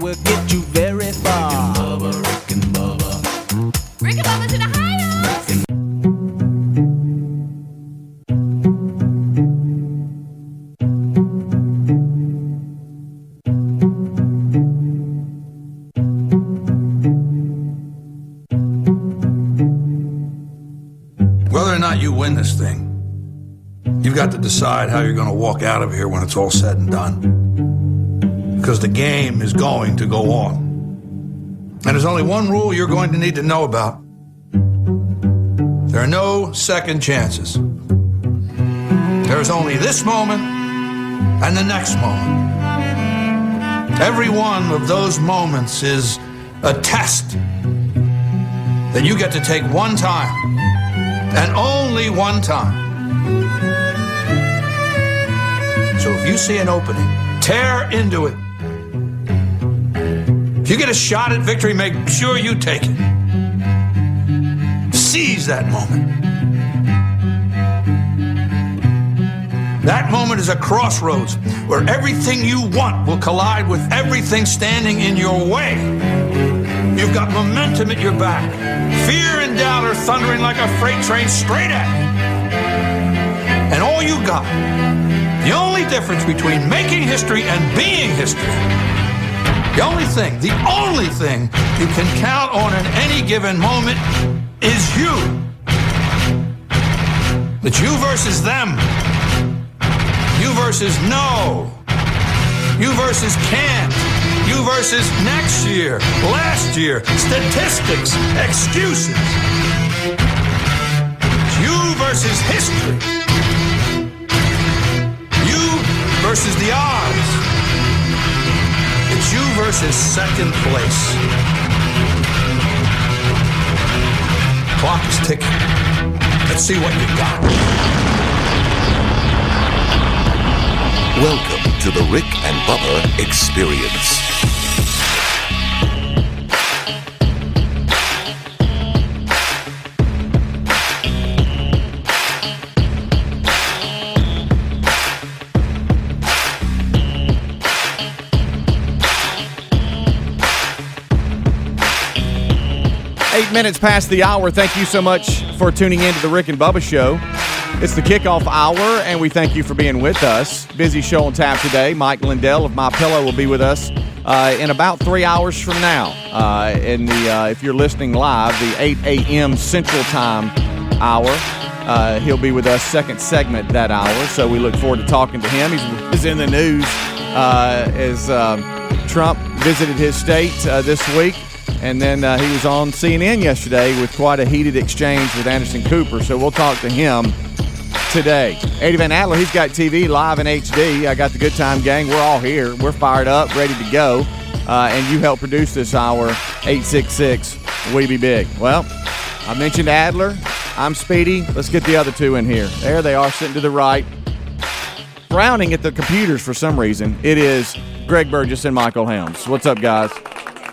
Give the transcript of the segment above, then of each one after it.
will get you very far. Rick and Bubba, Rick and Bubba's in Ohio. Whether or not you win this thing, you've got to decide how you're going to walk out of here when it's all said and done. Because the game is going to go on. And there's only one rule you're going to need to know about there are no second chances. There's only this moment and the next moment. Every one of those moments is a test that you get to take one time and only one time. So if you see an opening, tear into it. If you get a shot at victory, make sure you take it. Seize that moment. That moment is a crossroads where everything you want will collide with everything standing in your way. You've got momentum at your back. Fear and doubt are thundering like a freight train straight at you. And all you got, the only difference between making history and being history, the only thing, the only thing you can count on in any given moment is you. It's you versus them. You versus no. You versus can't. You versus next year, last year, statistics, excuses. It's you versus history. You versus the odds. You versus second place. Clock is ticking. Let's see what you got. Welcome to the Rick and Bubba Experience. Minutes past the hour. Thank you so much for tuning in to the Rick and Bubba Show. It's the kickoff hour, and we thank you for being with us. Busy show on tap today. Mike Lindell of My Pillow will be with us uh, in about three hours from now. Uh, in the uh, if you're listening live, the 8 a.m. Central Time hour. Uh, he'll be with us second segment that hour. So we look forward to talking to him. He's, he's in the news uh, as um, Trump visited his state uh, this week. And then uh, he was on CNN yesterday with quite a heated exchange with Anderson Cooper. So we'll talk to him today. Eddie Van Adler, he's got TV live in HD. I got the Good Time Gang. We're all here. We're fired up, ready to go. Uh, and you helped produce this hour, 866 We Be Big. Well, I mentioned Adler. I'm Speedy. Let's get the other two in here. There they are, sitting to the right. Frowning at the computers for some reason. It is Greg Burgess and Michael Helms. What's up, guys?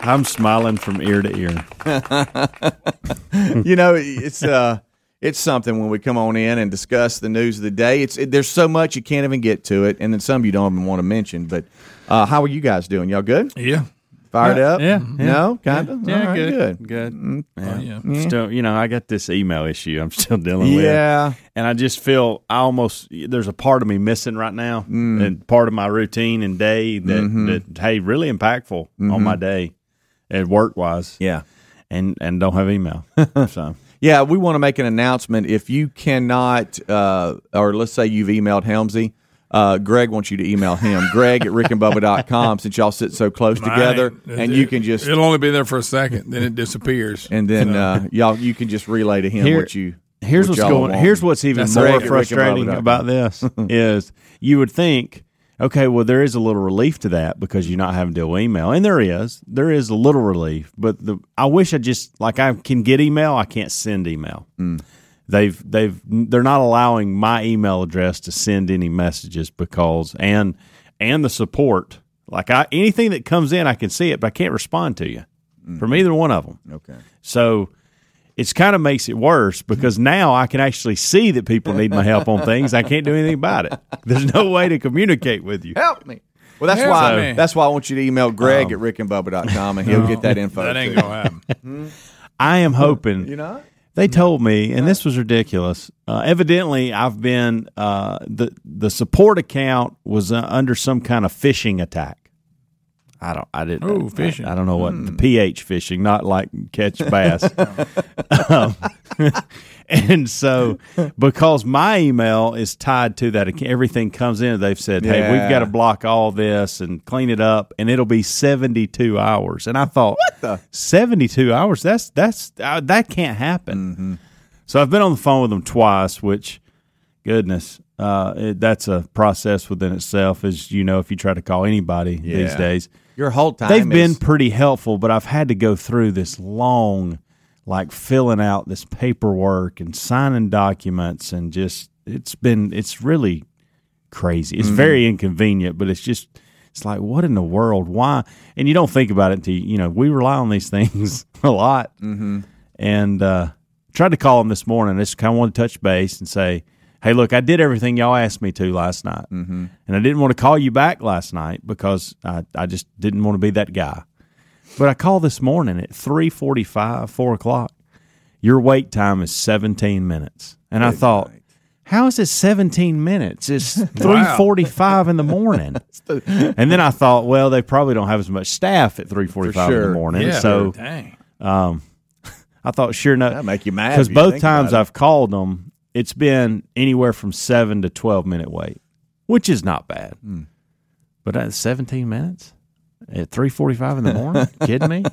I'm smiling from ear to ear. you know, it's uh, it's something when we come on in and discuss the news of the day. It's it, there's so much you can't even get to it, and then some you don't even want to mention. But uh, how are you guys doing? Y'all good? Yeah. Fired Yeah, up? yeah, No, kind of. Yeah, All right, good, good. good. Mm, Yeah. yeah. Still, you know, I got this email issue I'm still dealing with. Yeah. And I just feel I almost there's a part of me missing right now, Mm. and part of my routine and day that, Mm-hmm. that hey, really impactful on my day, and work wise. Yeah. and and don't have email. so Yeah, we want to make an announcement. If you cannot, uh, or let's say you've emailed Helmsy, uh, Greg wants you to email him, greg at rickandbubba.com, since y'all sit so close together. Right. And you can just, It'll only be there for a second, then it disappears. and then uh, y'all, you can just relay to him Here- what you. here's what what's going. want. Here's what's even That's more frustrating about this is you would think, okay, well there is a little relief to that because you're not having to deal with email, and there is, there is a little relief. But the I wish I just like I can get email, I can't send email. Mm. They've they've they're not allowing my email address to send any messages because and and the support like I anything that comes in I can see it, but I can't respond to you from either one of them. Okay. So it's kind of makes it worse because now I can actually see that people need my help on things. I can't do anything about it. There's no way to communicate with you. Help me. Well, that's Yeah, why so- that's why I want you to email Greg at rickandbubba.com and he'll get that info. That ain't gonna happen. I am hoping. You know? They told me, and this was ridiculous. Uh, evidently, I've been uh, the the support account was uh, under some kind of phishing attack. I don't. I didn't. Ooh, fishing. I, don't know what the pH fishing, not like catch bass. um, and so, because my email is tied to that, everything comes in. They've said, "Hey, we've got to block all this and clean it up," and it'll be seventy two hours. And I thought, what the? seventy two hours? That's that's uh, that can't happen. So I've been on the phone with them twice, which, goodness, uh, it, that's a process within itself. As you know, if you try to call anybody these days, Your whole time they've been is- pretty helpful. But I've had to go through this long, like filling out this paperwork and signing documents, and just it's been it's really crazy. It's very inconvenient, but it's just it's like what in the world? Why? And you don't think about it until you, you know we rely on these things a lot. Mm-hmm. And uh, tried to call them this morning. I just kind of wanted to touch base and say, hey, look, I did everything y'all asked me to last night, mm-hmm. and I didn't want to call you back last night because I, I just didn't want to be that guy. But I called this morning at three forty-five, four o'clock. Your wait time is seventeen minutes, and I thought. How is it 17 minutes? It's 3:45 in the morning. and then I thought, well, they probably don't have as much staff at 3:45 in the morning. Yeah. So dang. I thought, sure enough, That'd make you mad because both times. I've called them, it's been anywhere from seven to 12 minute wait, which is not bad. Hmm. But at 17 minutes at 3:45 in the morning, kidding me?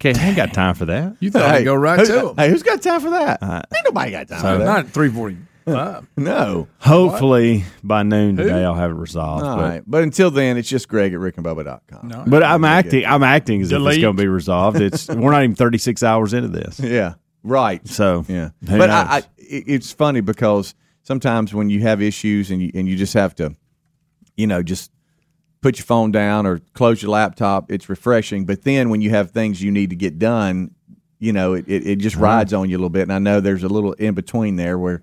Okay, I ain't got time for that. You thought I'd go right who- to him. Hey, who's got time for that? Ain't nobody got time for that. Not three forty five. no. Hopefully by noon today I'll have it resolved. All but right. But until then, it's just Greg at rickandbubba.com. No. but I'm acting. I'm acting as if Delete. it's going to be resolved. It's we're not even 36 hours into this, Yeah. Right. so Yeah, but? I, I, it- it's funny because sometimes when you have issues and you and you just have to, you know, just put your phone down or close your laptop, it's refreshing. But then when you have things you need to get done, you know, it, it, it just Uh-huh. rides on you a little bit. And I know there's a little in between there where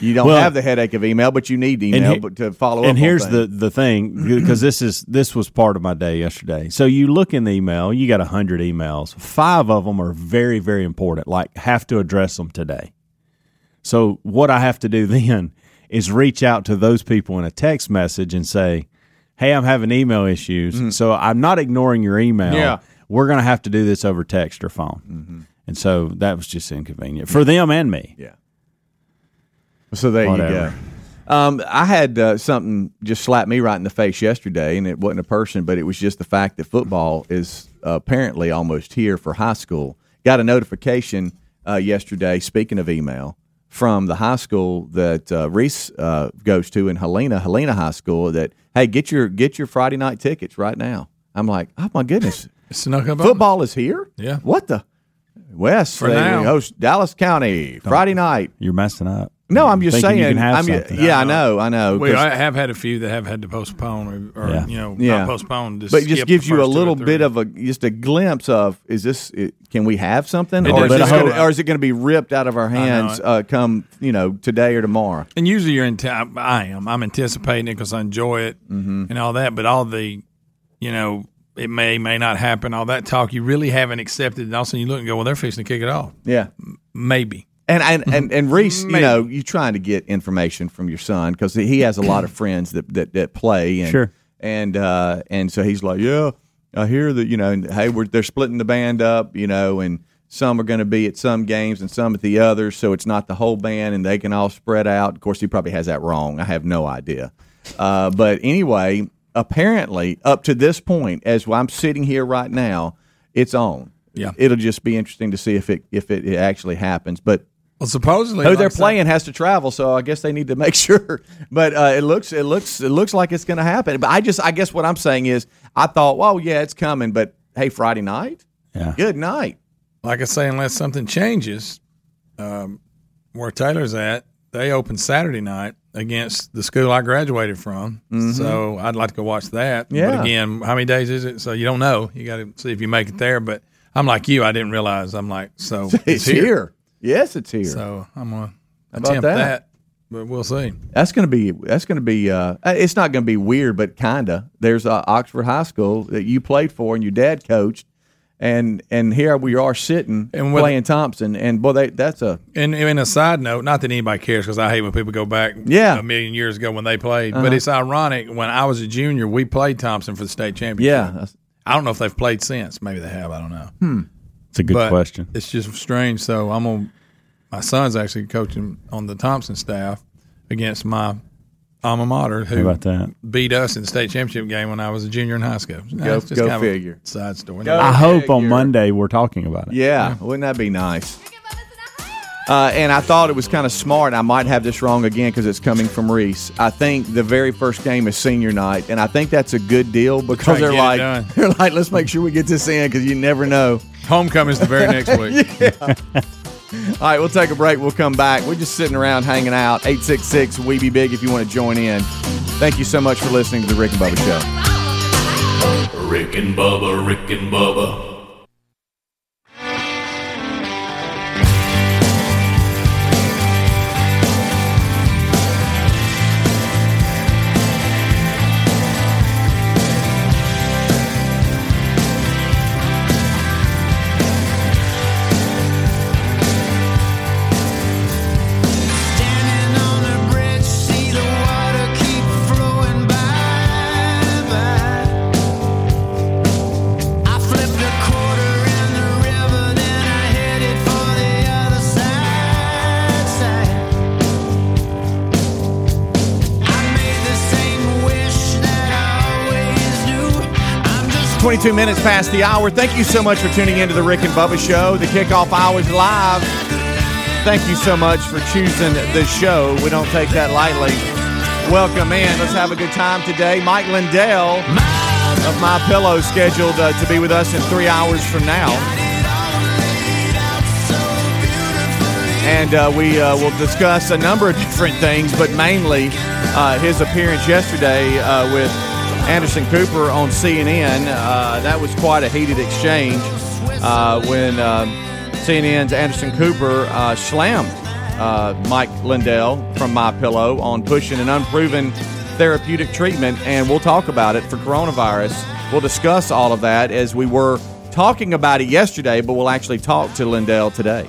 you don't Well- have the headache of email, but you need And email he- but to follow up. and here's the the thing because this is this was part of my day yesterday so you look in the email you got 100 emails five of them are very very important like have to address them today so what i have to do then is reach out to those people in a text message and say hey i'm having email issues so i'm not ignoring your email Yeah. we're going to have to do this over text or phone and so that was just inconvenient for them and me Yeah. So there you go. Um, I had uh, something just slap me right in the face yesterday, and it wasn't a person, but it was just the fact that football is uh, apparently almost here for high school. Got a notification uh, yesterday. Speaking of email, from the high school that uh, Reese uh, goes to in Helena, Helena High School, that hey, get your get your Friday night tickets right now. I'm like, oh my goodness, Snuck up on football is here. Yeah. what the West For they now. host Dallas County Friday night. you're messing up No, I'm just saying. you can have I'm, something. yeah, I know, I know. Well, 'cause- I have had a few that have had to postpone or, or Yeah. you know, Yeah. not postpone. Just but it just skip gives the you a first two or little three. bit of a just a glimpse of is this it, can we have something It or is, does. this Bit of gonna, hope. or is it going to be ripped out of our hands it. uh, come you know today or tomorrow? And usually you're in. I am. I'm anticipating it because I enjoy it Mm-hmm. and all that. But all the, you know, it may may not happen. All that talk you really haven't accepted. And all of a sudden you look and go, well, they're fixing to kick it off. Yeah. Maybe. And and and, and Reese, you know, you're trying to get information from your son because he has a lot of friends that that, that play. And, Sure. And uh, and so he's like, yeah, I hear that you know, and, hey, we're they're splitting the band up, you know, and some are going to be at some games and some at the others, so it's not the whole band, and they can all spread out. Of course, he probably has that wrong. I have no idea. Uh, but anyway, apparently, up to this point, as I'm sitting here right now, it's on. Yeah. It'll just be interesting to see if it if it, it actually happens. But Well, supposedly who like they're playing has to travel, so I guess they need to make sure. But uh, it looks it looks it looks like it's going to happen. But I just I guess what I'm saying is I thought, well, yeah, it's coming, but hey, Friday night, Yeah. good night. like I say, unless something changes, um, where Taylor's at, they open Saturday night against the school I graduated from. So I'd like to go watch that. Mm-hmm. Yeah. But again, how many days is it? So you don't know. You got to see if you make it there. But I'm like you. I didn't realize. I'm like, so It's, here. Yes, it's here. So I'm gonna about attempt that? that. but we'll see. That's going to be that's going to be uh, it's not going to be weird, but kinda. There's uh, Oxford High School that you played for and your dad coached, and and here we are sitting And with- playing Thompson, and boy, they, that's a And, and a side note, not that anybody cares because I hate when people go back Yeah. a million years ago when they played. Uh-huh. But it's ironic. When I was a junior, we played Thompson for the state championship. yeah. I don't know if they've played since. Maybe they have. I don't know. It's a good But question. It's just strange. So I'm on. My son's actually coaching on the Thompson staff against my alma mater, How who about that? beat us in the state championship game when I was a junior in high school. Go- just go kind of a figure. Side story. Go- I hope on. Monday we're talking about it. Yeah, wouldn't that be nice? Uh, and I thought it was kind of smart. I might have this wrong again because it's coming from Reese. I think the very first game is senior night, and I think that's a good deal because they're like, they're like, let's make sure we get this in because you never know. Homecoming's the very next week. All right, we'll take a break. We'll come back. We're just sitting around hanging out. 866 We Be Big if you want to join in. Thank you so much for listening to the Rick and Bubba Show. Rick and Bubba, Rick and Bubba. 22 minutes past the hour. Thank you so much for tuning into the Rick and Bubba Show. The kickoff hour is live. Thank you so much for choosing the show. We don't take that lightly. Welcome in. Let's have a good time today. Mike Lindell of My Pillow scheduled uh, to be with us in three hours from now. And uh, we uh, will discuss a number of different things, but mainly uh, his appearance yesterday uh, with Anderson Cooper on CNN. Uh, that was quite a heated exchange uh, when um, CNN's Anderson Cooper uh, slammed uh, Mike Lindell from My Pillow on pushing an unproven therapeutic treatment, and we'll talk about it for coronavirus. We'll discuss all of that as we were talking about it yesterday, but we'll actually talk to Lindell today.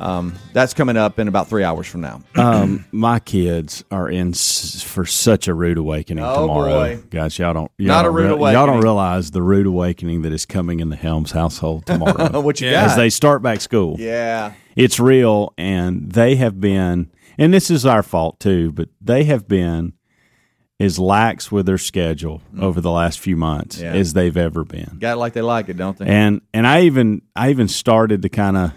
Um, that's coming up in about three hours from now. Um, my kids are in s- for such a rude awakening Oh, tomorrow, boy. guys. Y'all don't y'all Not a don't rude Y'all awakening. don't realize the rude awakening that is coming in the Helms household tomorrow what you Yeah. as got? they start back school. yeah. It's real, and they have been, and this is our fault too, but they have been as lax with their schedule over the last few months Mm. Yeah. as they've ever been. Got it like they like it, don't they? And and I even I even started to kind of,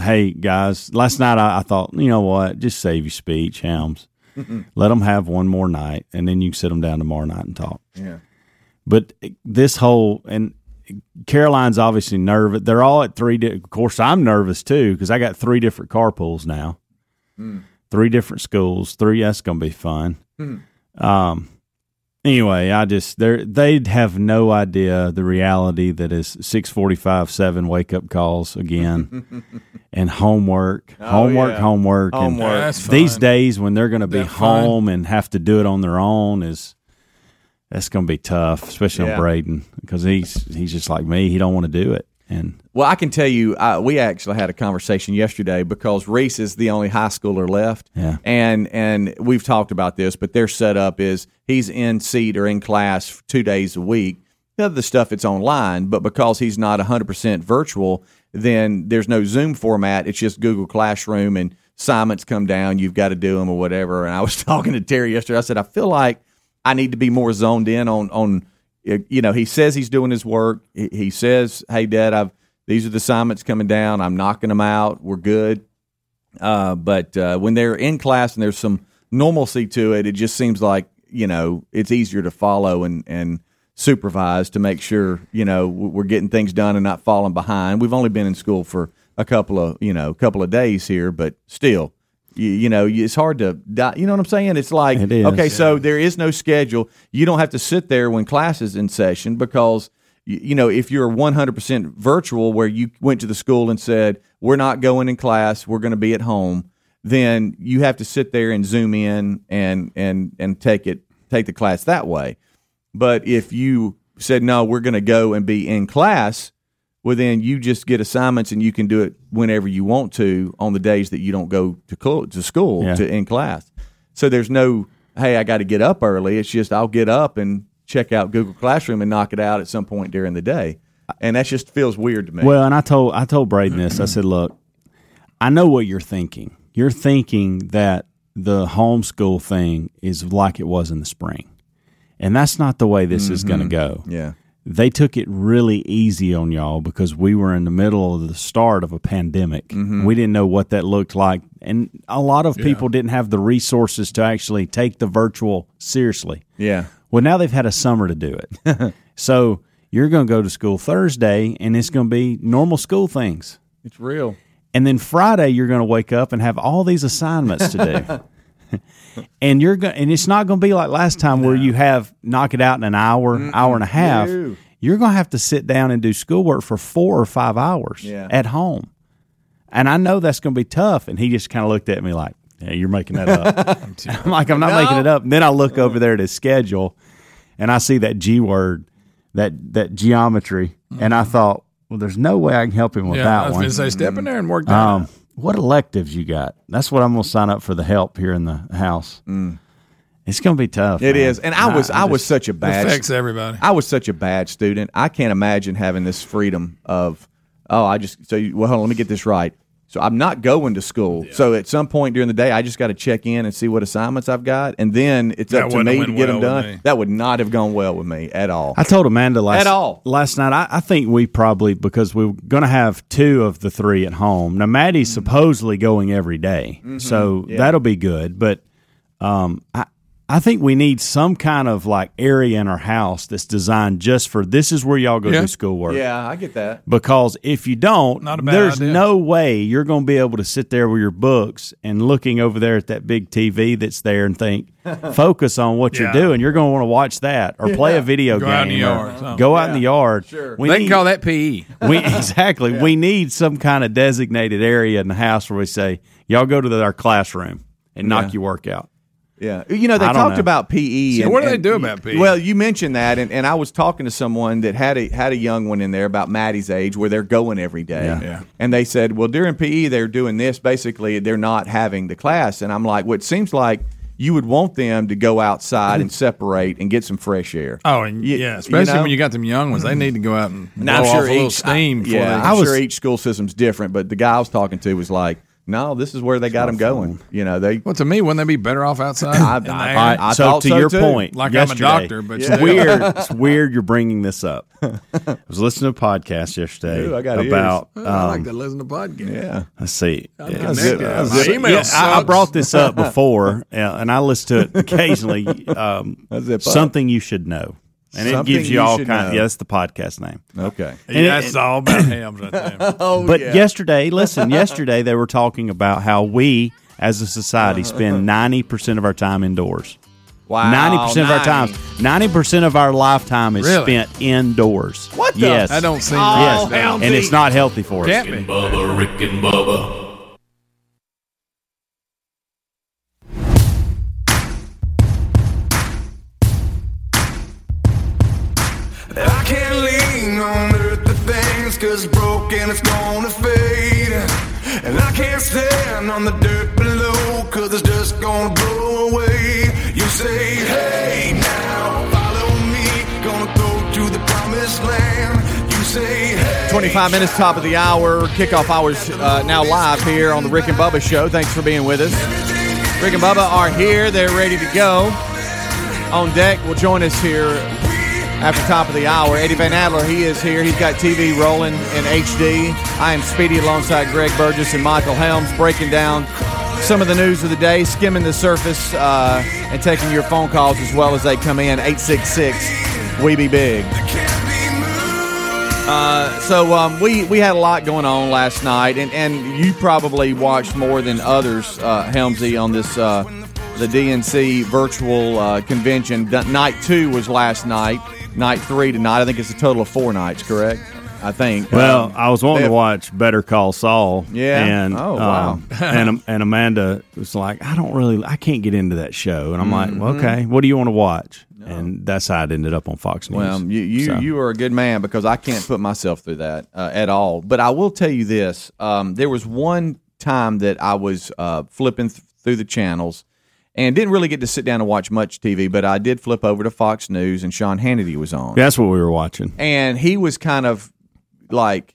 hey guys, last night I, I thought, you know what, just save your speech, Helms. Let them have one more night, and then you can sit them down tomorrow night and talk. yeah. But eh, this whole and Caroline's obviously nervous. They're all at three. Di- of course, I'm nervous too because I got three different carpools now, hmm. three different schools. Three. That's gonna be fun. Hmm. Um. Anyway, I just they they'd have no idea the reality that is six forty five seven wake up calls again, and homework, oh, homework, Oh, yeah. homework, and Homework. That's these fun. days when they're going to be That fun. home and have to do it on their own is that's going to be tough, especially Yeah. on Braden because he's he's just like me. He don't want to do it, and Well, I can tell you, uh, we actually had a conversation yesterday because Reese is the only high schooler left. Yeah. And and we've talked about this, but their setup is he's in seat or in class two days a week. The other stuff it's online, but because he's not 100% virtual, then there's no Zoom format. It's just Google Classroom and assignments come down. You've got to do them or whatever. And I was talking to Terry yesterday. I said, I feel like I need to be more zoned in on on you know, he says he's doing his work. He, says, "Hey, Dad, I've these are the assignments coming down. I'm knocking them out. We're good." Uh, but uh, when they're in class and there's some normalcy to it, it just seems like you know it's easier to follow and and supervise to make sure you know we're getting things done and not falling behind. We've only been in school for a couple of you know a couple of days here, but still. You, you know, it's hard to, di- you know what I'm saying? It's like, It is. okay, so there is no schedule. You don't have to sit there when class is in session because, you, you know, if you're 100% virtual where you went to the school and said, we're not going in class, we're going to be at home, then you have to sit there and zoom in and and and take it take the class that way. But if you said no, we're going to go and be in class, well then you just get assignments and you can do it whenever you want to on the days that you don't go to cl- to school Yeah. to in class. So there's no hey, I got to get up early. It's just I'll get up and check out Google Classroom and knock it out at some point during the day. And that just feels weird to me. Well, and I told I told Braden this. I said, "Look, I know what you're thinking. You're thinking that the homeschool thing is like it was in the spring, and that's not the way this is going to mm-hmm. go. yeah. They took it really easy on y'all because we were in the middle of the start of a pandemic. Mm-hmm. We didn't know what that looked like, and a lot of people didn't have the resources to actually take the virtual seriously. Yeah. Well, now they've had a summer to do it. so you're going to go to school Thursday, and it's going to be normal school things. It's real. And then Friday, you're going to wake up and have all these assignments to do. and you're going, and it's not going to be like last time where you have knock it out in an hour, hour and a half. No. You're going to have to sit down and do schoolwork for four or five hours Yeah. at home. And I know that's going to be tough. And he just kind of looked at me like, "Yeah, you're making that up." I'm like, "I'm not making it up." And then I look over there at his schedule, and I see that G word, that that geometry, and I thought, "Well, there's no way I can help him with Mm-hmm. Yeah, I that was one." going to say, step in there and work that Um, out. What electives you got? That's what I'm going to sign up for the help here in the house. Mm. It's going to be tough. It man. is. And I was I, was such a bad affects everybody. I was such a bad student. I can't imagine having this freedom of, oh, I just so you, well, hold on, let me get this right. So I'm not going to school. So at some point during the day, I just got to check in and see what assignments I've got, and then it's That up to me to get them well with done. That would not have gone well with me at all. I told Amanda last At all. last night. I, I think we probably because we are going to have two of the three at home. Now Maddie's Mm-hmm. supposedly going every day, so that'll be good. But um, I I think we need some kind of like area in our house that's designed just for this is where y'all go Yeah. do schoolwork. yeah, I get that. Because if you don't, Not a bad there's idea. no way you're going to be able to sit there with your books and looking over there at that big TV that's there and think, focus on what you're doing. You're going to want to watch that or play a video Go game. out in the yard, something. Go out in the yard. Sure. We they need, can call that E. PE. we exactly. We need some kind of designated area in the house where we say, y'all go to the, our classroom and knock Yeah. your work out. Yeah, you know they I talked know. about PE. So and, what do they do about PE? Well, you mentioned that, and, and I was talking to someone that had a had a young one in there about Maddie's age, where they're going every day. Yeah. Yeah. And they said, well, during PE they're doing this. Basically, they're not having the class, and I'm like, well, it seems like you would want them to go outside and mm-hmm. separate and get some fresh air. Oh, and You- yeah, especially know? when you got them young ones, they mm-hmm. need to go out and blow I'm off sure a little each steam. before yeah, I'm I was- sure each school system's different, but the guy I was talking to was like, no, this is where they got them going. You know, they. well, to me, wouldn't they be better off outside? I- in the I- air? All right, I so thought to so, your too. point, Like I'm a doctor, but it's still. weird. It's weird you're bringing this up. I was listening to a podcast yesterday Ooh, I got ears. about. Oh, I like um, to listen to podcasts. Yeah. Let's see. connected. zip- My email yeah, I, I sucks. brought this up before, uh, and I listen to it occasionally. Um, zip up. something you should know, and it gives you, you all should kind. know. Yeah, that's the podcast name. Okay. Yeah, that's all about hams right there. Oh, but yesterday, listen, yesterday they were talking about how we, as a society, spend ninety percent of our time indoors. wow, Ninety percent of our time, ninety percent of our lifetime is Really? spent indoors. What the- Yes, I don't seem yes, right. Oh, and it's not healthy for us. Can't be. Bubba, Rick and Bubba. Cause broken it's gonna fade. And I can't stand on the dirt below cause it's just gonna blow away. You say, hey now, follow me, gonna go to the promised land. You say, hey. 25 minutes, top of the hour. Kickoff hours uh, now live here on the Rick and Bubba Show. Thanks for being with us. Rick and Bubba are here. They're ready to go. On deck will join us here after top of the hour. Eddie Van Adler, he is here. He's got TV rolling in HD. I am Speedy alongside Greg Burgess and Michael Helms breaking down some of the news of the day, skimming the surface, uh, and taking your phone calls as well as they come in. 866 We Be Big. Uh, so um, we we had a lot going on last night, and, and you probably watched more than others, uh, Helmsy, on this uh, the DNC virtual uh, convention. Night two was last night. Night three tonight. I think it's a total of four nights. Correct? I think. Well, Um, I was wanting they- to watch Better Call Saul. Yeah? And, Oh, wow. um, and and Amanda was like, I don't really, I can't get into that show. And I'm like, well, Mm-hmm. okay, what do you want to watch? And that's how it ended up on Fox News. Well, you you, So- you are a good man because I can't put myself through that uh, at all. But I will tell you this: um, there was one time that I was uh, flipping th- through the channels and didn't really get to sit down and watch much TV, but I did flip over to Fox News and Sean Hannity was on, that's what we were watching. and he was kind of like.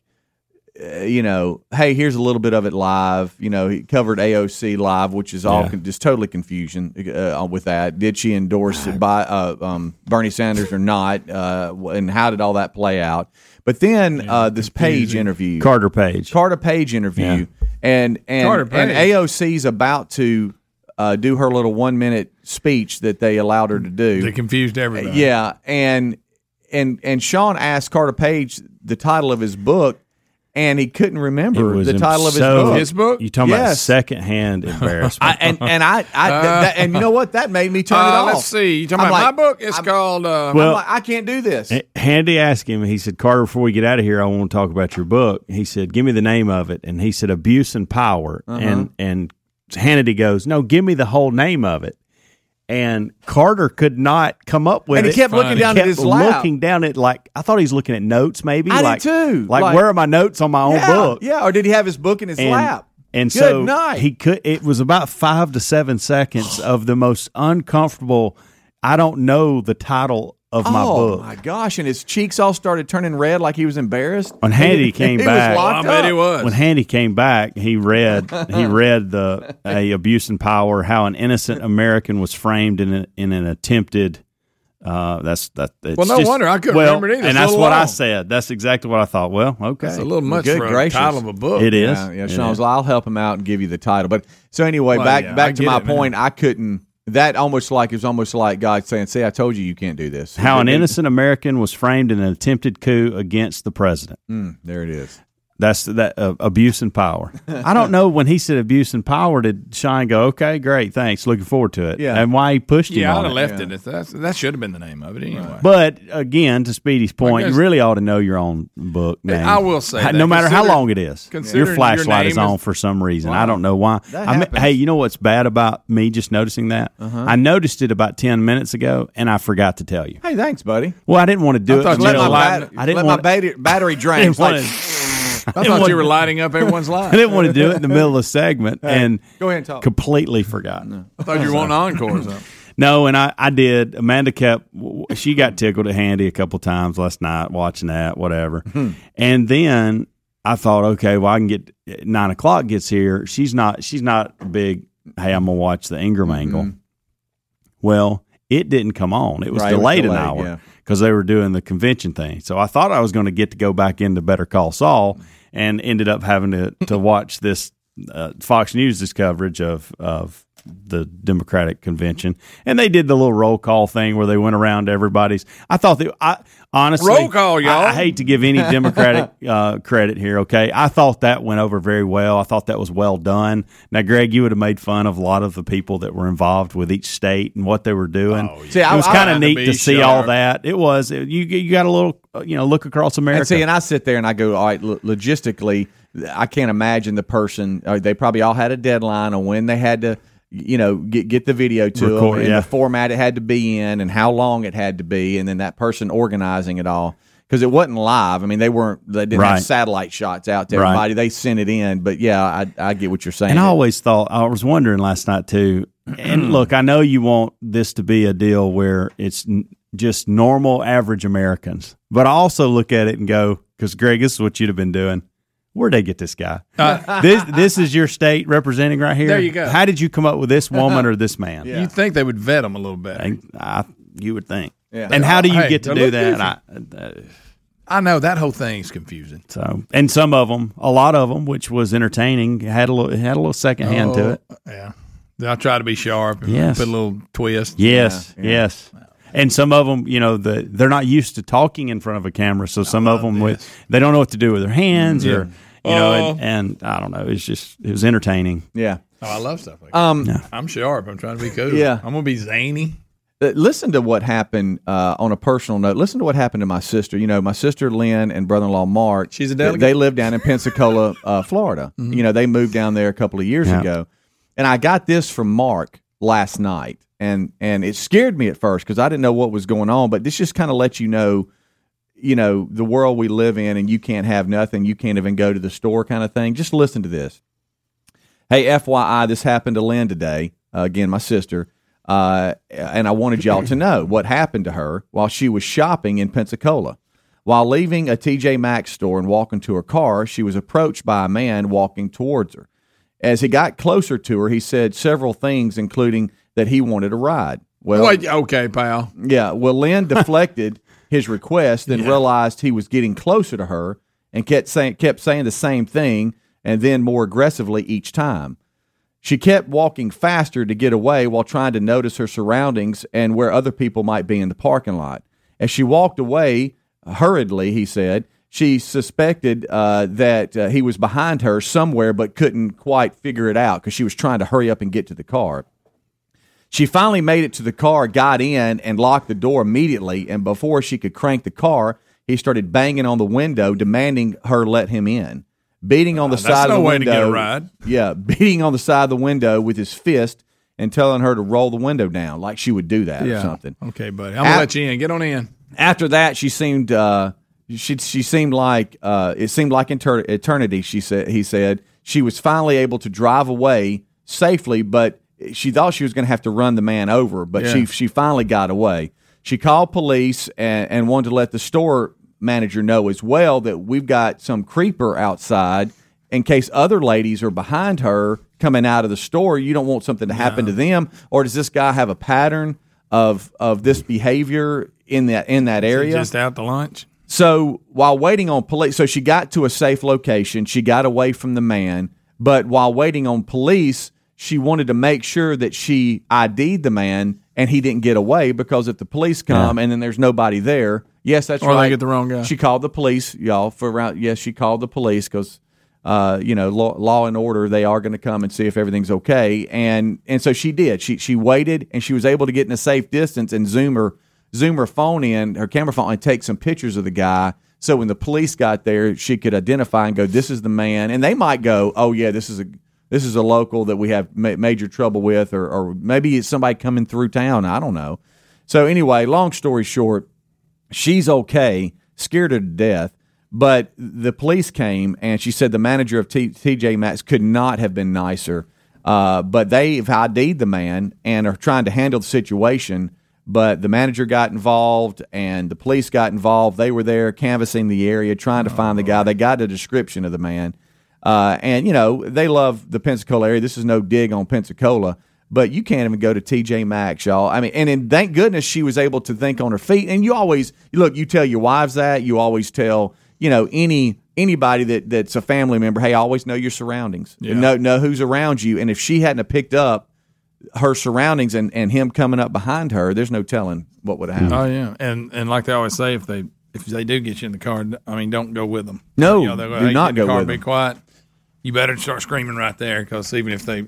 Uh, you know, hey, here's a little bit of it live. You know, he covered AOC live, which is all Yeah. con- just totally confusion uh, with that. Did she endorse it by uh, um, Bernie Sanders or not? Uh, and how did all that play out? But then uh, this Page interview, Carter Page. Carter Page interview, and and Carter and Page. AOC's about to uh, do her little one minute speech that they allowed her to do. They confused everybody. Yeah, and and and Sean asked Carter Page the title of his book, and he couldn't remember the title of his so- book. His book? You talking about Yes. secondhand embarrassment? I, and and I, I that, and you know what? That made me turn it Uh, off. let's see. You talking I'm about like- my book? It's I'm- called. Uh, I'm Well- like, I can't do this. Hannity asked him, he said, Carter, before we get out of here, I want to talk about your book. He said, Give me the name of it. And he said, Abuse and Power. Uh-huh. And and Hannity goes, No, give me the whole name of it. And Carter could not come up with And he it. kept looking He down at kept his lap. looking down at like I thought he was looking at notes maybe. I did like, too. Like, Like- where are my notes on my own yeah, book? yeah. Or did he have his book in his and, lap? And Good so night. he could. It was about five to seven seconds of the most uncomfortable. I don't know the title of my oh book. my gosh! And his cheeks all started turning red, like he was embarrassed. When Hannity came he back- was I bet he was. when Hannity came back, he read he read the a abuse and power how an innocent American was framed in a, in an attempted. Uh, that's that. It's Well, no just- wonder. I couldn't well, remember it either. And that's little what I said. That's exactly what I thought. Well, okay, it's a little much good for gracious. a title of a book. it is. Yeah, yeah. It Sean is. like, I'll help him out and give you the title. But so anyway, Well, back yeah, I back to my it, man. point. I couldn't. That almost like it was almost like God saying, "See, I told you you can't do this." How an innocent American was framed in an attempted coup against the president. Mm, there it is. That's that uh, abuse and power. I don't know when he said abuse and power. Did Sean go? Okay, great, thanks, looking forward to it. Yeah. and why he pushed him Yeah, I'd on have it. left it. If that's, that should have been the name of it anyway. But again, to Speedy's point, guess- you really ought to know your own book name. I will say that. no matter how long it is. Your considering your flashlight is name is- on for some reason. I don't know why. That I mean, hey, you know what's bad about me just noticing that? Uh-huh. I noticed it about ten minutes ago, and I forgot to tell you. Hey, thanks, buddy. Well, I didn't want to do I it. thought in the Let middle my, of- bat- I didn't let want my battery, battery drain. like, want I thought you were lighting up everyone's life. I didn't want to do it in the middle of the segment, and go ahead and talk. completely forgot. I thought you were wanting encore or something. No, and I, I did. Amanda kept, she got tickled at Hannity a couple times last night watching that, whatever. Hmm. And then I thought, okay, well, I can get, nine o'clock gets here. She's not, she's not big, hey, I'm going to watch the Ingraham Angle. Mm-hmm. Well, it didn't come on. It was Right, it was delayed, delayed, an hour yeah. Because they were doing the convention thing. So I thought I was going to get to go back into Better Call Saul and ended up having to, to watch this uh, Fox News' this coverage of, of the Democratic convention. And they did the little roll call thing where they went around to everybody's. I thought that, I honestly, Roll call, y'all. I, I hate to give any Democratic uh, credit here, okay? I thought that went over very well. I thought that was well done. Now, Greg, you would have made fun of a lot of the people that were involved with each state and what they were doing. See, it I- was kind of had to neat to see all that. It was. It- you you got a little, uh, you know, look across America. And see, and I sit there and I go, all right, lo- logistically, I can't imagine the person. Uh, they probably all had a deadline on when they had to, you know, get get the video to them Record, and yeah. the format it had to be in and how long it had to be, and then that person organizing it all because it wasn't live. I mean, they weren't. They didn't Right. have satellite shots out to Right. everybody. They sent it in, but yeah, I, I get what you're saying. And I always thought I was wondering last night too. And look, I know you want this to be a deal where it's n- just normal, average Americans, but I also look at it and go, because Greg, this is what you'd have been doing. Where'd they get this guy? this this is your state representing right here. There you go. How did you come up with this woman or this man? Yeah. You'd think they would vet them a little bit. I, I, you would think. Yeah. And how do you Hey, get to they do that? I, uh, I know that whole thing's confusing. so, and some of them, a lot of them, which was entertaining, had a little had a little second hand to it. Oh, Yeah. I try to be sharp and Yes. put a little twist. Yes, Yeah, yeah. yes. And some of them, you know, the they're not used to talking in front of a camera, so some of them with they don't know what to do with their hands or you know, and, and I don't know. It's just it was entertaining. yeah. Oh, I love stuff like that. Um, I'm sharp. I'm trying to be cool. Yeah. I'm gonna be zany. Uh, Listen to what happened uh, on a personal note. Listen to what happened to my sister. You know, my sister Lynn and brother-in-law Mark. She's a they- delegate? They live down in Pensacola, uh, Florida. You know, they moved down there a couple of years Yeah. ago, and I got this from Mark last night, and and it scared me at first because I didn't know what was going on. But this just kind of lets you know, you know, the world we live in, and you can't have nothing. You can't even go to the store, kind of thing. Just listen to this. Hey, FYI, this happened to Lynn today. Uh, again, my sister. Uh, and I wanted y'all to know what happened to her while she was shopping in Pensacola. While leaving a TJ Maxx store and walking to her car, she was approached by a man walking towards her. As he got closer to her, he said several things, including that he wanted a ride. Well, Wait, okay, pal. yeah. Well, Lynn deflected his request, then realized he was getting closer to her and kept saying kept saying the same thing, and then more aggressively each time. She kept walking faster to get away while trying to notice her surroundings and where other people might be in the parking lot. As she walked away hurriedly, he said, she suspected uh, that uh, he was behind her somewhere but couldn't quite figure it out because she was trying to hurry up and get to the car. She finally made it to the car, got in, and locked the door immediately. And before she could crank the car, he started banging on the window, demanding her let him in. Beating on the Uh, side no of the way to window. get a ride. Yeah, beating on the side of the window with his fist and telling her to roll the window down like she would do that or something. Okay, buddy. I'm gonna let you in. Get on in. After that, she seemed uh, she she seemed like uh, it seemed like inter- eternity. She said he said she was finally able to drive away safely, but she thought she was going to have to run the man over. But she Yeah. she finally got away. She called police and, and wanted to let the store manager know as well that we've got some creeper outside in case other ladies are behind her coming out of the store. You don't want something to happen to them, or does this guy have a pattern of of this behavior in that in that area? Just out to lunch. So while waiting on police, so she got to a safe location. She got away from the man, but while waiting on police, she wanted to make sure that she ID'd the man and he didn't get away because if the police come and then there's nobody there, yes, that's Or they right. get the wrong guy. She called the police, y'all. For around, yes, she called the police because. Uh, you know, law, law and order. They are going to come and see if everything's okay, and and so she did. She she waited, and she was able to get in a safe distance and zoom her zoom her phone in, her camera phone, and take some pictures of the guy. So when the police got there, she could identify and go, "This is the man." And they might go, "Oh yeah, this is a this is a local that we have ma- major trouble with, or or maybe it's somebody coming through town. I don't know." So anyway, long story short, she's okay, scared her to death. But the police came and she said the manager of T- TJ Maxx could not have been nicer. Uh, but they've ID'd the man and are trying to handle the situation. But the manager got involved and the police got involved. They were there canvassing the area, trying to find the guy. They got a description of the man. Uh, and, you know, they love the Pensacola area. This is no dig on Pensacola, but you can't even go to TJ Maxx, y'all. I mean, and, and thank goodness she was able to think on her feet. And you always, look, you tell your wives that. You always tell, you know, any anybody that that's a family member, hey, always know your surroundings. Know, know who's around you. And if she hadn't have picked up her surroundings and, and him coming up behind her, there's no telling what would have happened. Oh yeah, and and like they always say, if they if they do get you in the car, I mean, don't go with them. No, you know, go, do hey, not get in the go car, with Be them. quiet. You better start screaming right there because even if they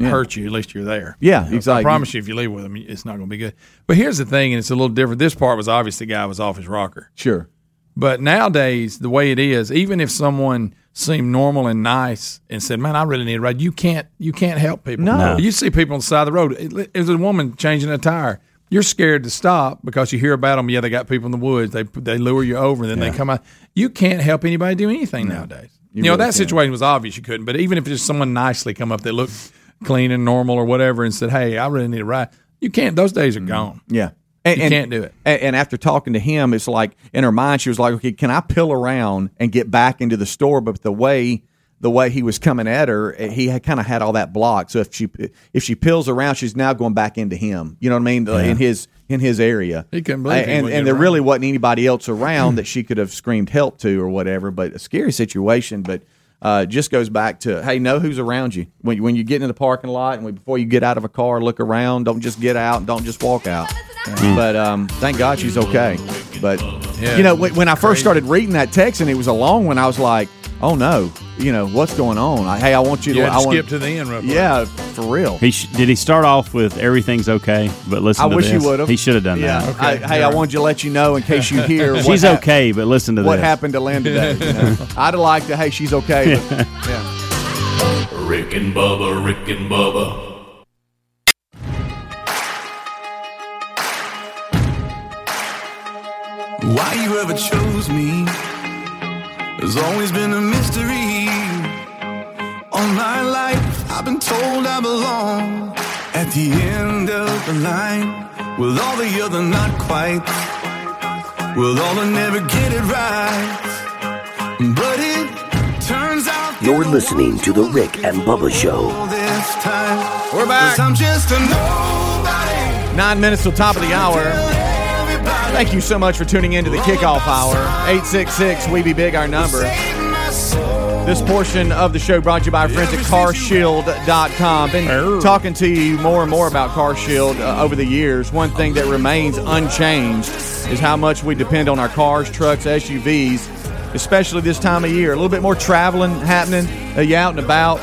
hurt you, at least you're there. Yeah, You know, exactly. I promise you, if you leave with them, it's not going to be good. But here's the thing, and it's a little different. This part was obvious the guy was off his rocker. Sure. But nowadays, the way it is, even if someone seemed normal and nice and said, "Man, I really need a ride," you can't you can't help people. No. No. you see people on the side of the road. It- There's a woman changing a tire. You're scared to stop because you hear about them. Yeah, they got people in the woods. They they lure you over, and then they come out. You can't help anybody do anything nowadays. You, know really that can't. situation was obvious. You couldn't. But even if just someone nicely come up that looked clean and normal or whatever, and said, "Hey, I really need a ride," you can't. Those days are gone. Yeah. And, You and- can't do it. And, after talking to him, it's like in her mind, she was like, "Okay, can I pill around and get back into the store?" But the way the way he was coming at her, eh, he had kind of had all that blocked. So if she if she pills around, she's now going back into him. You know what I mean? In his in his area. He couldn't believe he and and there around. really wasn't anybody else around that she could have screamed help to or whatever. But a scary situation. But uh, just goes back to hey, know who's around you when you, when you get into the parking lot and when, before you get out of a car, look around. Don't just get out and don't just walk out. But um, thank God she's okay. But Yeah. you know, when, when I first started reading that text and it was a long one, I was like, oh no, you know, what's going on? I, hey, I want you to. You had to I want, skip to the end real quick. Yeah, for real. He sh- did he start off with everything's okay, but listen. I to wish he this? would have. He should have done Yeah. that. I- hey, I wanted you to let you know in case you hear. what She's hap- okay, but listen to What this. happened to Lynn today? You know? I'd have liked to. Hey, she's okay. But, yeah. Rick and Bubba, Rick and Bubba. Why you ever chose me has always been a mystery. All my life, I've been told I belong at the end of the line with all the other not quite, with all the never get it right. But it turns out You're listening to The Rick and Bubba Show. this time. We're back. 'Cause I'm just a nobody. Nine minutes till top of the hour. Thank you so much for tuning in to the kickoff hour. 866 We Be Big, our number. saving my soul. This portion of the show brought to you by our friends at carshield.com. Been talking to you more and more about CarShield uh, over the years. One thing that remains unchanged is how much we depend on our cars, trucks, SUVs, especially this time of year. A little bit more traveling happening, uh, you out and about.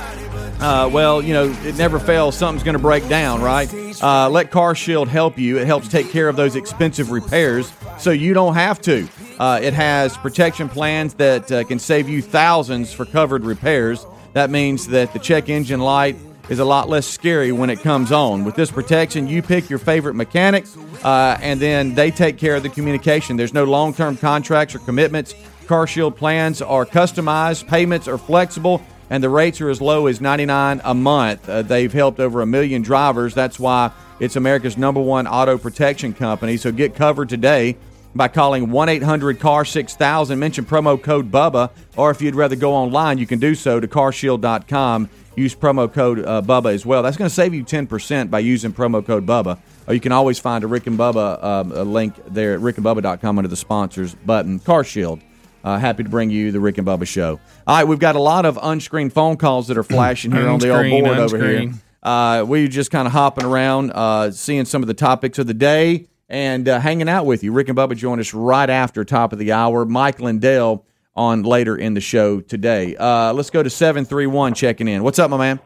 Uh, well, you know, it never fails. Something's going to break down, right? Uh, let CarShield help you. It helps take care of those expensive repairs so you don't have to. Uh, it has protection plans that uh, can save you thousands for covered repairs. That means that the check engine light is a lot less scary when it comes on. With this protection, you pick your favorite mechanic, uh, and then they take care of the communication. There's no long term contracts or commitments. CarShield plans are customized, payments are flexible, and the rates are as low as 99 a month. Uh, they've helped over a million drivers. That's why it's America's number one auto protection company. So get covered today by calling 1 800 CAR 6000. Mention promo code BUBBA, or if you'd rather go online, you can do so to carshield.com. Use promo code uh, BUBBA as well. That's going to save you 10% by using promo code BUBBA. Or you can always find a Rick and Bubba a link there at rickandbubba.com under the sponsors button. CarShield. Uh, happy to bring you the Rick and Bubba show. All right, we've got a lot of unscreened phone calls that are flashing here on the old Unscreened, board over here. unscreened. Uh, we just kind of hopping around, uh, seeing some of the topics of the day and uh, hanging out with you. Rick and Bubba join us right after top of the hour. Mike Lindell on later in the show today. Uh, let's go to 731 checking in. What's up, my man?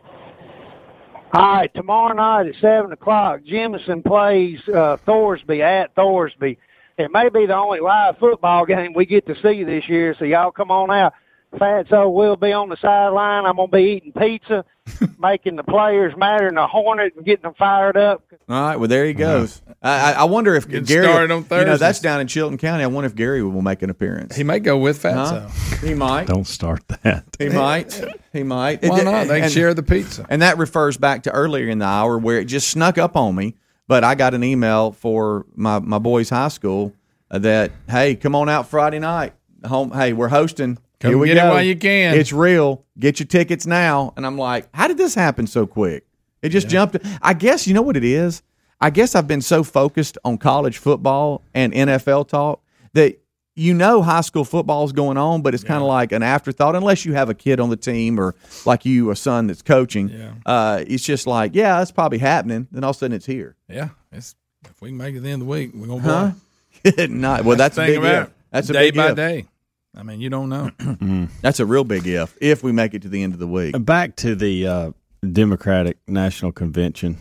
All right, tomorrow night at seven o'clock, Jemison plays uh, Thorsby at Thorsby. It may be the only live football game we get to see this year, so y'all come on out. Fatso will be on the sideline. I'm gonna be eating pizza, making the players matter in the hornet and getting them fired up. All right, well there he uh-huh. goes. I, I- I wonder if Getting Gary, started on you know, that's down in Chilton County. I wonder if Gary will make an appearance. He may go with Huh? Fatso. He might. Don't start that. He might. He might. Why not? They and- share the pizza. And that refers back to earlier in the hour where it just snuck up on me. But I got an email for my, my boys' high school that, hey, come on out Friday night. Home, hey, we're hosting. Come Here we get it while you can. It's real. Get your tickets now. And I'm like, how did this happen so quick? It just jumped. I guess you know what it is. I guess I've been so focused on college football and NFL talk that you know high school football is going on, but it's kind of like an afterthought unless you have a kid on the team or like you, a son that's coaching. Yeah. Uh, it's just like, yeah, that's probably happening. Then all of a sudden it's here. Yeah, it's, if we can make it the end of the week, we're gonna play. Huh? Not well. That's, the a big if. That's a day big by if. day. I mean, you don't know. That's a real big if. If we make it to the end of the week. Back to the uh, Democratic National Convention.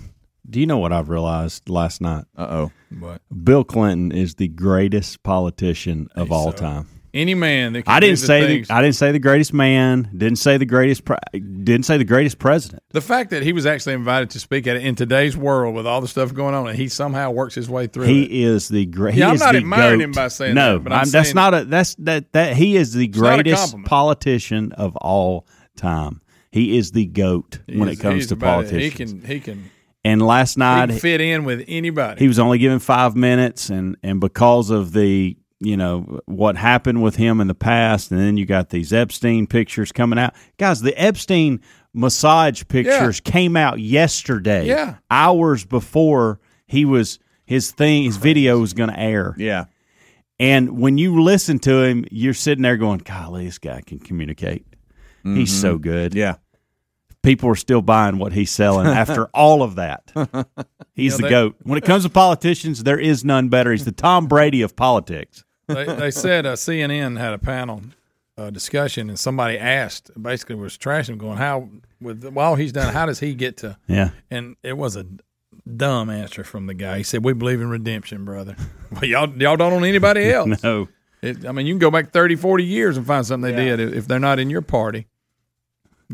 Do you know what I've realized last night? Uh oh. but Bill Clinton is the greatest politician of all time. any man that can I didn't say things, the, I didn't say the greatest man. Didn't say the greatest. Pre- didn't say the greatest president. the fact that he was actually invited to speak at it in today's world with all the stuff going on, and he somehow works his way through. He is the great. Yeah, I'm not admiring goat. him by saying no. that, but I'm that's saying- not a. That's that. That he is the greatest politician of all time. He is the goat when it comes to it. politicians. He can he can, and last night fit in with anybody. he was only given five minutes, and and because of the you know what happened with him in the past, and then you got these Epstein pictures coming out, guys. The Epstein massage pictures came out yesterday, Yeah. hours before he was his thing, his video was going to air. Yeah. And when you listen to him, you're sitting there going, "Golly, this guy can communicate. He's so good." Mm-hmm. Yeah. People are still buying what he's selling after all of that. He's You know, the they- goat. When it comes to politicians, there is none better. He's the Tom Brady of politics. they, they said uh, CNN had a panel a discussion, and somebody asked, basically was trashing him, going, "How with all he's done, how does he get to?" Yeah. And it was a dumb answer from the guy. He said, "We believe in redemption, brother." well, y'all y'all don't on anybody else. No. It, I mean, you can go back 30, 40 years and find something they did if they're not in your party.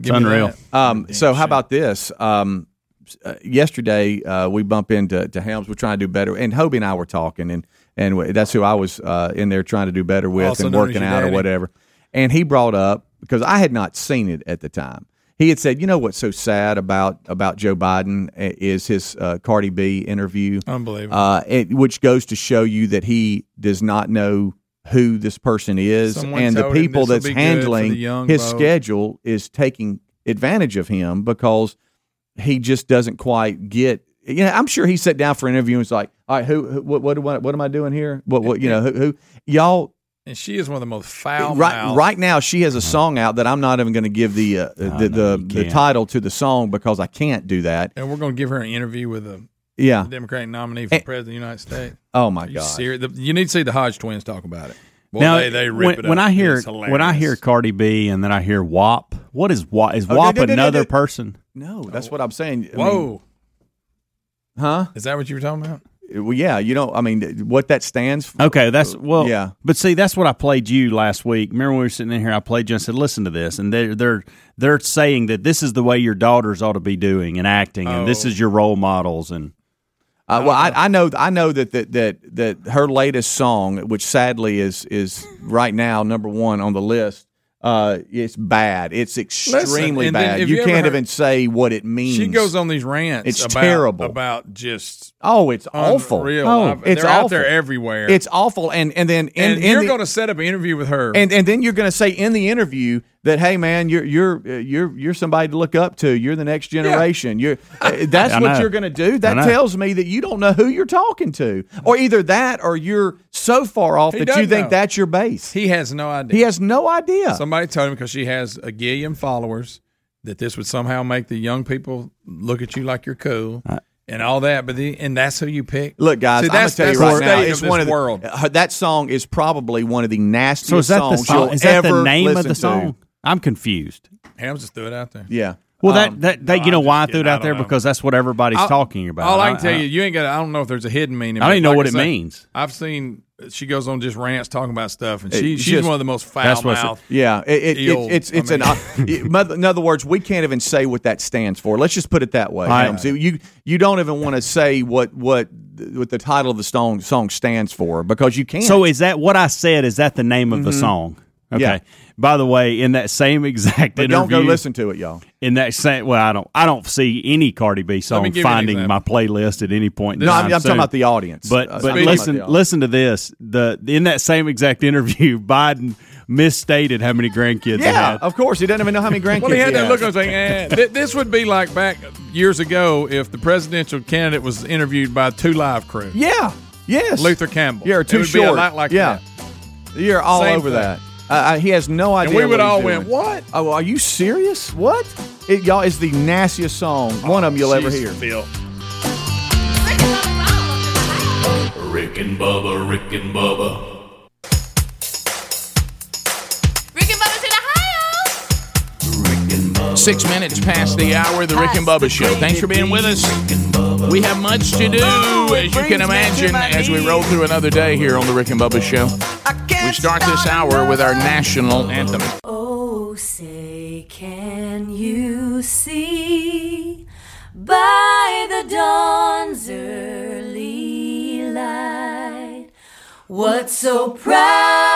Give me unreal. Um, so how about this? Um, uh, yesterday uh, we bump into to Helms. We're trying to do better, and Hobie and I were talking, and and w- that's who I was uh, in there trying to do better with Also and working your out or whatever. And he brought up because I had not seen it at the time. He had said, "You know what's so sad about about Joe Biden uh, is his uh, Cardi B interview, Unbelievable. uh, it, which goes to show you that he does not know." Who this person is, Someone and the people that's be good for the handling his vote. schedule is taking advantage of him because he just doesn't quite get. You know, I'm sure he sat down for an interview and was like, "All right, who, who what, what, do I- what am I doing here? What, what, you know, who, who y'all." And she is one of the most foul Right, right now, she has a song out that I'm not even going to give the uh, the the, the title to the song because I can't do that. And we're going to give her an interview with a Yeah. Democratic nominee for president of the United States. Oh my you God. The- you need to see the Hodge twins talk about it. Boy, now, they, they rip when, it up. when I hear when I hear Cardi B and then I hear WAP, what is WAP? Is Okay, WAP no, no, no, another no. person? No, oh. that's what I'm saying. I mean, Whoa. huh? Is that what you were talking about? Uh, well, yeah. You know, I mean, what that stands for. Okay, that's uh, well. yeah. but see, that's what I played you last week. Remember when we were sitting in here? I played you and said, "Listen to this," and they're they're they're saying that this is the way your daughters ought to be doing and acting, and this Oh. is your role models, and Uh, well, I, I know I know that, that that that her latest song, which sadly is is right now number one on the list, uh, it's bad. It's extremely then bad. You, you can't heard- even say what it means. She goes on these rants. It's about, terrible. about just Oh, it's awful. unreal. Oh, I've- it's they're awful. out there everywhere. It's awful. And and then in, and in you're the- going to set up an interview with her. and and then you're going to say in the interview that hey man you're you're uh, you're you're somebody to look up to you're the next generation you're uh, that's I what know. you're going to do that tells me that you don't know who you're talking to or either that or you're so far off He that you doesn't think know. that's your base he has no idea. he has no idea Somebody told him because she has a gillion followers that this would somehow make the young people look at you like you're cool and all that. But the, and that's who you pick. Look, guys, See, I'm gonna that's, tell you right now, it's of one this of the, world. uh, that song is probably one of the nastiest so is that the songs song? you'll Is that the ever name of listen the to. Song? I'm confused. Hams just threw it out there. Yeah. Well, Um, that that, that no, you know why I threw it out there know. because that's what everybody's I'll- talking about. All I can tell you, you ain't got. I don't know if there's a hidden meaning. I don't but even know like what it say, means. I've seen she goes on just rants talking about stuff, and It- she it's she's just- one of the most That's foul what's- mouth. Yeah, it, it, it, Ill. it's it's I an. uh, in other words, we can't even say what that stands for. Let's just put it that way. I- Helms. you you don't even want to say what what what the title of the song song stands for because you can't. So is that what I said? Is that the name of the song? Okay. Yeah. By the way, in that same exact but interview, don't go listen to it, y'all. in that same. Well, I don't. I don't see any Cardi B me song give finding my playlist at any point. In No, I'm, I'm talking about the audience. But Uh, but listen about listen to this. The in that same exact interview, Biden misstated how many grandkids he Yeah, had. of course. He doesn't even know how many grandkids Well, he had that has. look on saying, eh. Th- this would be like back years ago if the presidential candidate was interviewed by Two Live Crew. Yeah. Yes. Luther Campbell. Yeah, or It too would be a short. lot like yeah. that. You're all Same over thing. that. Uh, uh, he has no idea. And we would what all doing. went, what? Oh, are you serious? What? It, y'all is the nastiest song, one of them you'll ever hear. filth. Rick and Bubba, Rick and Bubba. Six minutes past the hour, the Rick and Bubba Show. Thanks for being with us. We have much to do, oh, as you can imagine, as we roll through another day here on the Rick and Bubba Show. We start this hour with our national anthem. Oh, say, can you see by the dawn's early light what so proudly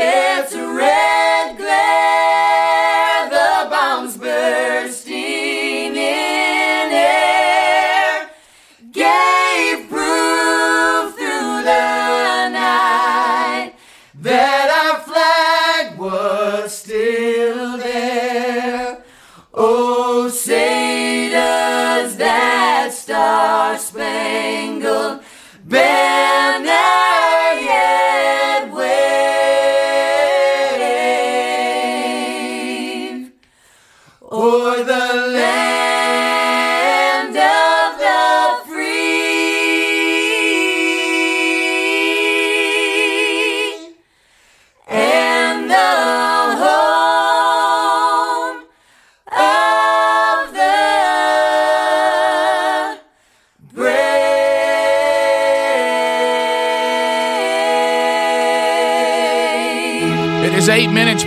gets a red glare, the bombs bursting in air. Gave proof through the night that our flag was still there. Oh, say does that star spangled banner.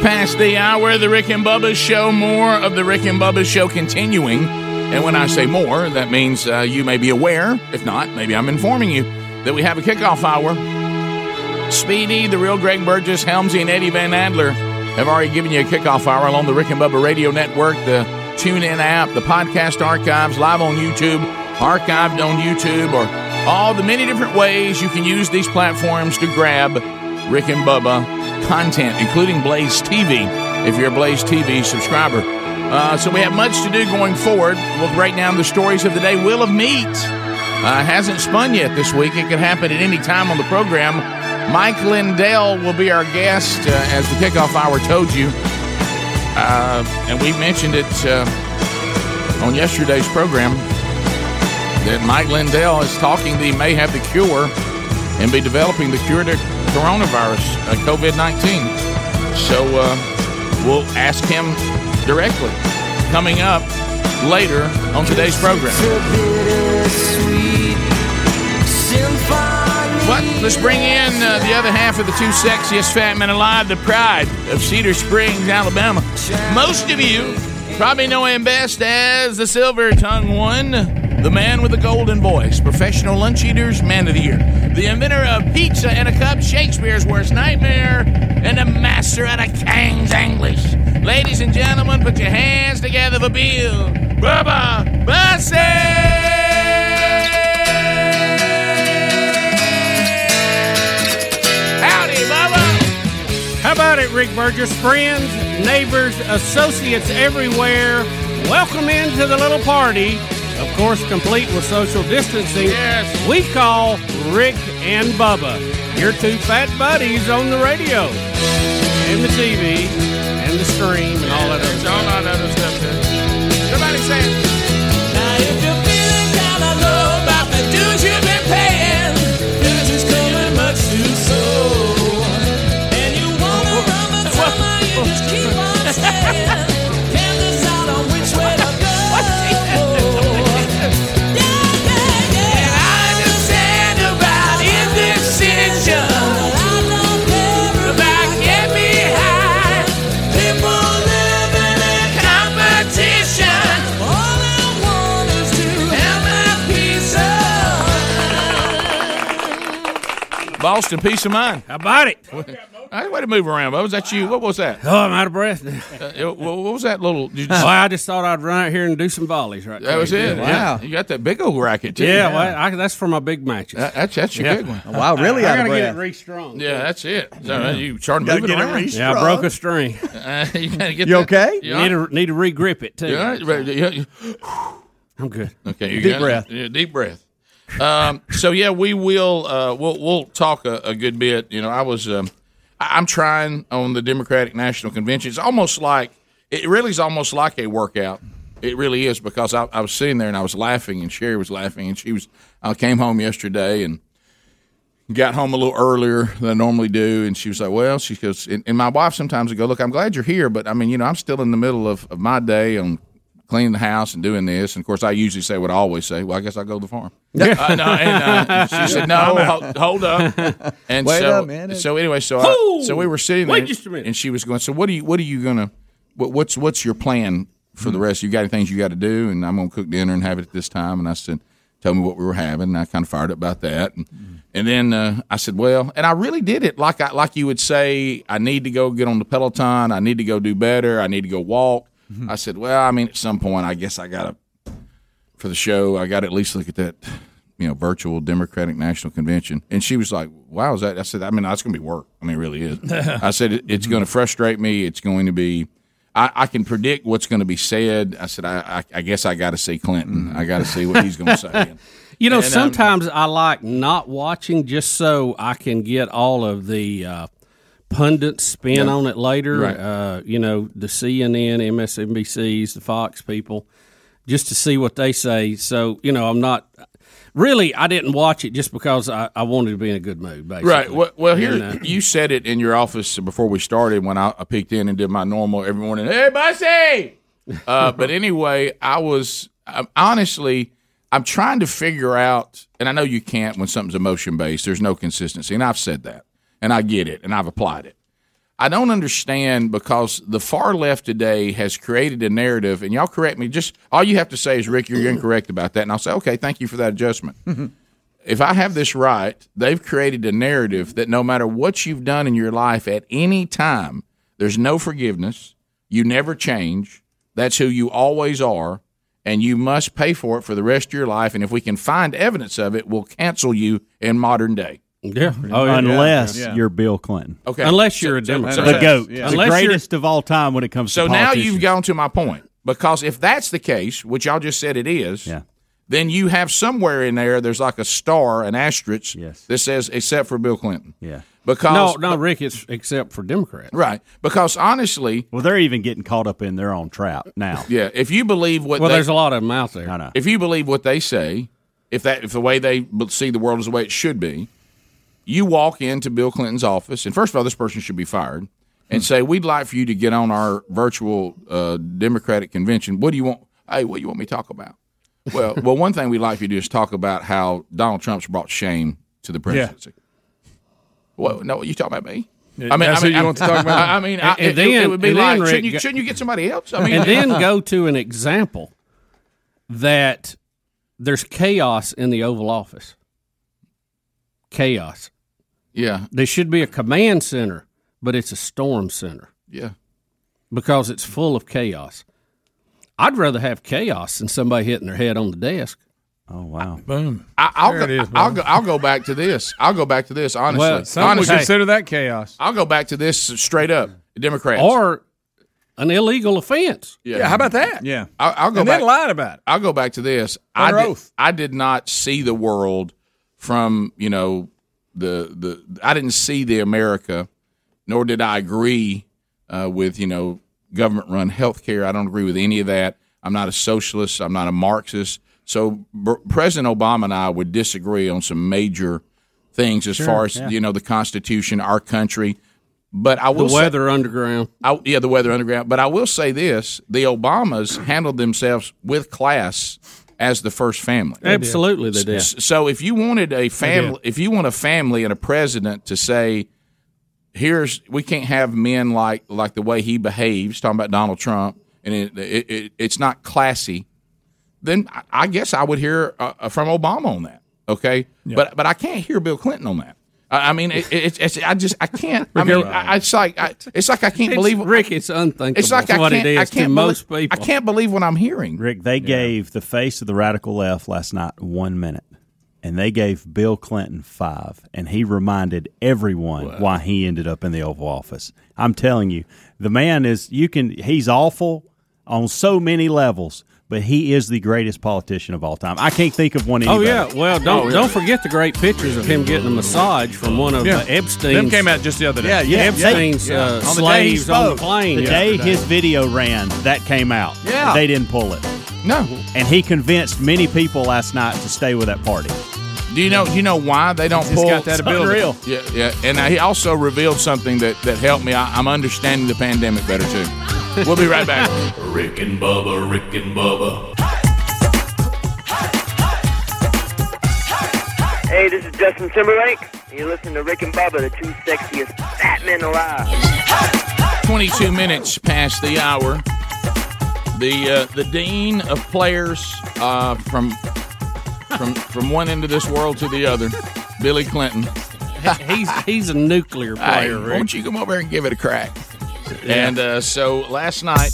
Past the hour. The Rick and Bubba Show. More of the Rick and Bubba Show continuing. And when I say more, that means uh, you may be aware. If not, maybe I'm informing you that we have a kickoff hour. Speedy, the real Greg Burgess, Helmsy, and Eddie Van Adler have already given you a kickoff hour along the Rick and Bubba Radio Network, the TuneIn app, the podcast archives, live on YouTube, archived on YouTube, or all the many different ways you can use these platforms to grab Rick and Bubba content, including Blaze TV, if you're a Blaze TV subscriber. Uh, so we have much to do going forward. We'll break down the stories of the day. Wheel of Meat uh, hasn't spun yet this week. It could happen at any time on the program. Mike Lindell will be our guest, uh, as the kickoff hour told you. Uh, and we mentioned it uh, on yesterday's program that Mike Lindell is talking that he may have the cure and be developing the cure to coronavirus, uh, COVID 19. So uh, we'll ask him directly coming up later on today's program. But let's bring in uh, the other half of the two sexiest fat men alive, the pride of Cedar Springs, Alabama. Most of you probably know him best as the silver tongue one, the man with the golden voice, professional lunch eaters, man of the year, the inventor of pizza and a cup, Shakespeare's worst nightmare, and the master at a King's English. Ladies and gentlemen, put your hands together for Bill Bubba Bussey! Howdy, Bubba! How about it, Rick Burgess? Friends, neighbors, associates everywhere, welcome into the little party. Of course, complete with social distancing. Yes. We call Rick and Bubba, your two fat buddies on the radio, and the TV, and the stream, and all that other stuff. all that other stuff there. Somebody say it. Now if you're feeling kinda low about the dues you've been paying, this is coming much too slow. And you wanna run the summer, you just keep on saying, Boston, peace of mind. How about it? Hey, way to move around. What was that you? What was that? Oh, I'm out of breath. Uh, what what was that little? Did you well, I just thought I'd run out here and do some volleys right there. that was it. Yeah. You got that big old racket too. Yeah, well, I, that's for my big matches. That- that's that's your Yeah. big one. Wow, really I, out of gotta get it breath. re-strung. Yeah, that's it. So uh, you started Gotta moving get it around. re-strung. Yeah, I broke a string. Uh, you gotta get You that- okay? Yeah. Need to need to re-grip it too. Yeah, right, yeah, yeah. I'm good. Okay, you Deep got it. breath. Yeah, deep breath. Um, so yeah, we will. Uh, we'll we'll talk a, a good bit. You know, I was. Um, I- I'm trying on the Democratic National Convention. It's almost like it really is almost like a workout. It really is because I, I was sitting there and I was laughing and Sherry was laughing and she was. I came home yesterday and got home a little earlier than I normally do, and she was like, "Well," she goes, and, and my wife sometimes would go, "Look, I'm glad you're here, but I mean, you know, I'm still in the middle of, of my day on cleaning the house and doing this." And of course, I usually say what I always say. Well, I guess I'll go to the farm. uh, no, and uh, she said, "No, hold, hold up." And Wait so, a minute. so anyway, so I, so we were sitting Wait there, just a minute. and she was going, "So what are you? What are you gonna? What, what's what's your plan for the rest? You got any things you got to do?" And I'm gonna cook dinner and have it at this time. And I said, "Tell me what we were having." And I kind of fired up about that. And, and then uh, I said, "Well," and I really did it like I like you would say. I need to go get on the Peloton. I need to go do better. I need to go walk. I said, "Well, I mean, at some point, I guess I got to for the show. I got to at least look at that." You know, virtual Democratic National Convention, and she was like, "Wow, is that?" I said, "I mean, that's going to be work. I mean, it really is." I said, it, "It's going to frustrate me. It's going to be." I, I can predict what's going to be said. I said, I, I, I guess I got to see Clinton. I got to see what he's going to say. You know, And, um, sometimes I like not watching just so I can get all of the uh, pundit spin Yeah. on it later. Right. Uh, you know, the CNN, MSNBCs, the Fox people, just to see what they say. So, you know, I'm not really. I didn't watch it just because I, I wanted to be in a good mood. Basically, Right. Well, well here And, uh, you said it in your office before we started when I, I peeked in and did my normal every morning. Hey, Bussey. Uh, but anyway, I was um, honestly, I'm trying to figure out, and I know you can't when something's emotion based. There's no consistency, and I've said that, and I get it, and I've applied it. I don't understand because the far left today has created a narrative, and y'all correct me. Just all you have to say is, Rick, you're incorrect about that, and I'll say, okay, thank you for that adjustment. Mm-hmm. if I have this right, they've created a narrative that no matter what you've done in your life at any time, there's no forgiveness. You never change. That's who you always are. And you must pay for it for the rest of your life. And if we can find evidence of it, we'll cancel you in modern day. Yeah. Oh, unless you're Bill Clinton. Okay. Unless you're a So- so- Democrat. the goat, Yeah. the Unless you're- greatest of all time when it comes to politics. So to now politicians. you've gone to my point because if that's the case, which y'all just said it is, Yeah. then you have somewhere in there there's like a star, an asterisk Yes. that says except for Bill Clinton. Yeah. Because no, no, Rick, it's except for Democrats. right because honestly, Well, they're even getting caught up in their own trap now. yeah, if you believe what Well, they, there's a lot of them out there. I know. if you believe what they say, if that if the way they b- see the world is the way it should be, you walk into Bill Clinton's office, and first of all, this person should be fired, and say, "We'd like for you to get on our virtual uh, Democratic convention. What do you want? Hey, what do you want me to talk about?" Well, well, one thing we'd like for you to do is talk about how Donald Trump's brought shame to the presidency. Well, no, you talking about me? I mean, I mean, you want to talk about? I, mean, I, it, and it- then- would be like, shouldn't you, shouldn't you get somebody else? I mean, and then go to an example that there's chaos in the Oval Office. Chaos. Yeah, There should be a command center, but it's a storm center yeah. because it's full of chaos. I'd rather have chaos than somebody hitting their head on the desk. Oh wow. Boom. I, I'll There go, it is, I'll go. I'll go back to this. I'll go back to this. Honestly, Well, Some would honestly, consider that chaos. I'll go back to this straight up. Democrats, Or an illegal offense. Yeah, how about that? Yeah. I'll, I'll go And back. then lied about it. I'll go back to this. I did, oath. I did not see the world from you know the the. I didn't see the America, nor did I agree uh, with you know government run health care. I don't agree with any of that. I'm not a socialist. I'm not a Marxist. So B- President Obama and I would disagree on some major things as far as yeah. you know the Constitution, our country. But I The will say- weather underground. I, yeah, the weather underground. But I will say this: the Obamas handled themselves with class as the first family. Absolutely, they did. So if you wanted a family, if you want a family and a president to say, "Here's we can't have men like like the way he behaves," talking about Donald Trump, and it, it, it, it's not classy, then I- I guess I would hear uh, from Obama on that. Okay, but but I can't hear Bill Clinton on that. I I mean, it, it's, it's I just I can't. I mean, I, it's like I, it's like I can't It's- believe Rick, it's unthinkable It's like I can't. it is I can't most believe, people. I can't believe what I'm hearing. Rick, they gave the face of the radical left last night one minute, and they gave Bill Clinton five, and he reminded everyone why he ended up in the Oval Office. I'm telling you, the man is you can he's awful on so many levels, but he is the greatest politician of all time. I can't think of one. Oh Anybody. yeah, well don't don't forget the great pictures of him getting a massage from one of Yeah. uh, Epstein's. Them came out just the other day. Yeah, yeah. Epstein's yeah. uh, On the day he slaves on the plane. The day his video ran, that came out. Yeah. they didn't pull it, No. and he convinced many people last night to stay with that party. Do you know? Do you know why they don't He's pull? got that ability. Unreal. Yeah, yeah. And he also revealed something that that helped me. I, I'm understanding the pandemic better too. We'll be right back. Rick and Bubba, Rick and Bubba. Hey, this is Justin Timberlake. You're listening to Rick and Bubba, the two sexiest fat men alive. 22 minutes past the hour. The uh, the dean of players uh, from from from one end of this world to the other, Billy Clinton. he's he's a nuclear Hey, player. Rick. won't you come over here and give it a crack? And uh, so last night,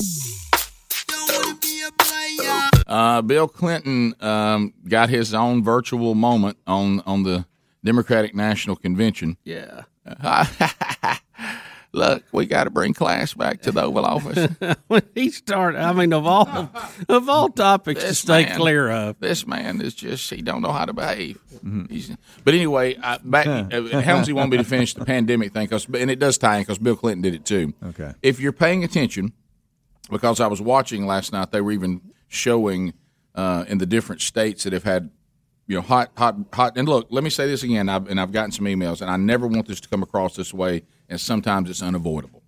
uh, Bill Clinton um, got his own virtual moment on on the Democratic National Convention. Yeah. Look, we got to bring class back to the Oval Office. when he started, I mean, of all of all topics to stay man- clear of. This man is just he don't know how to behave. He's, but anyway, I, back uh, Helmsy wanted me to finish the pandemic thing, 'cause- and it does tie in because Bill Clinton did it too. Okay. If you're paying attention, because I was watching last night, they were even showing uh, in the different states that have had you know hot, hot, hot. And look, let me say this again, I've, and I've gotten some emails, and I never want this to come across this way, and sometimes it's unavoidable.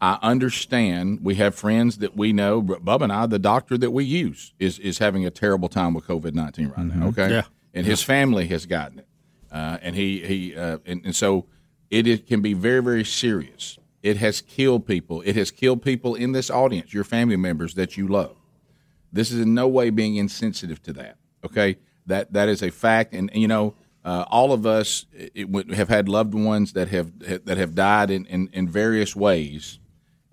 I understand we have friends that we know. but Bub and I, the doctor that we use, is is having a terrible time with COVID nineteen right now. Okay, Yeah. and his family has gotten it, uh, and he he uh, and, and so it can be very very serious. It has killed people. It has killed people in this audience, your family members that you love. This is in no way being insensitive to that. Okay, that that is a fact, and, and, you know, uh, all of us it, have had loved ones that have that have died in, in, in various ways.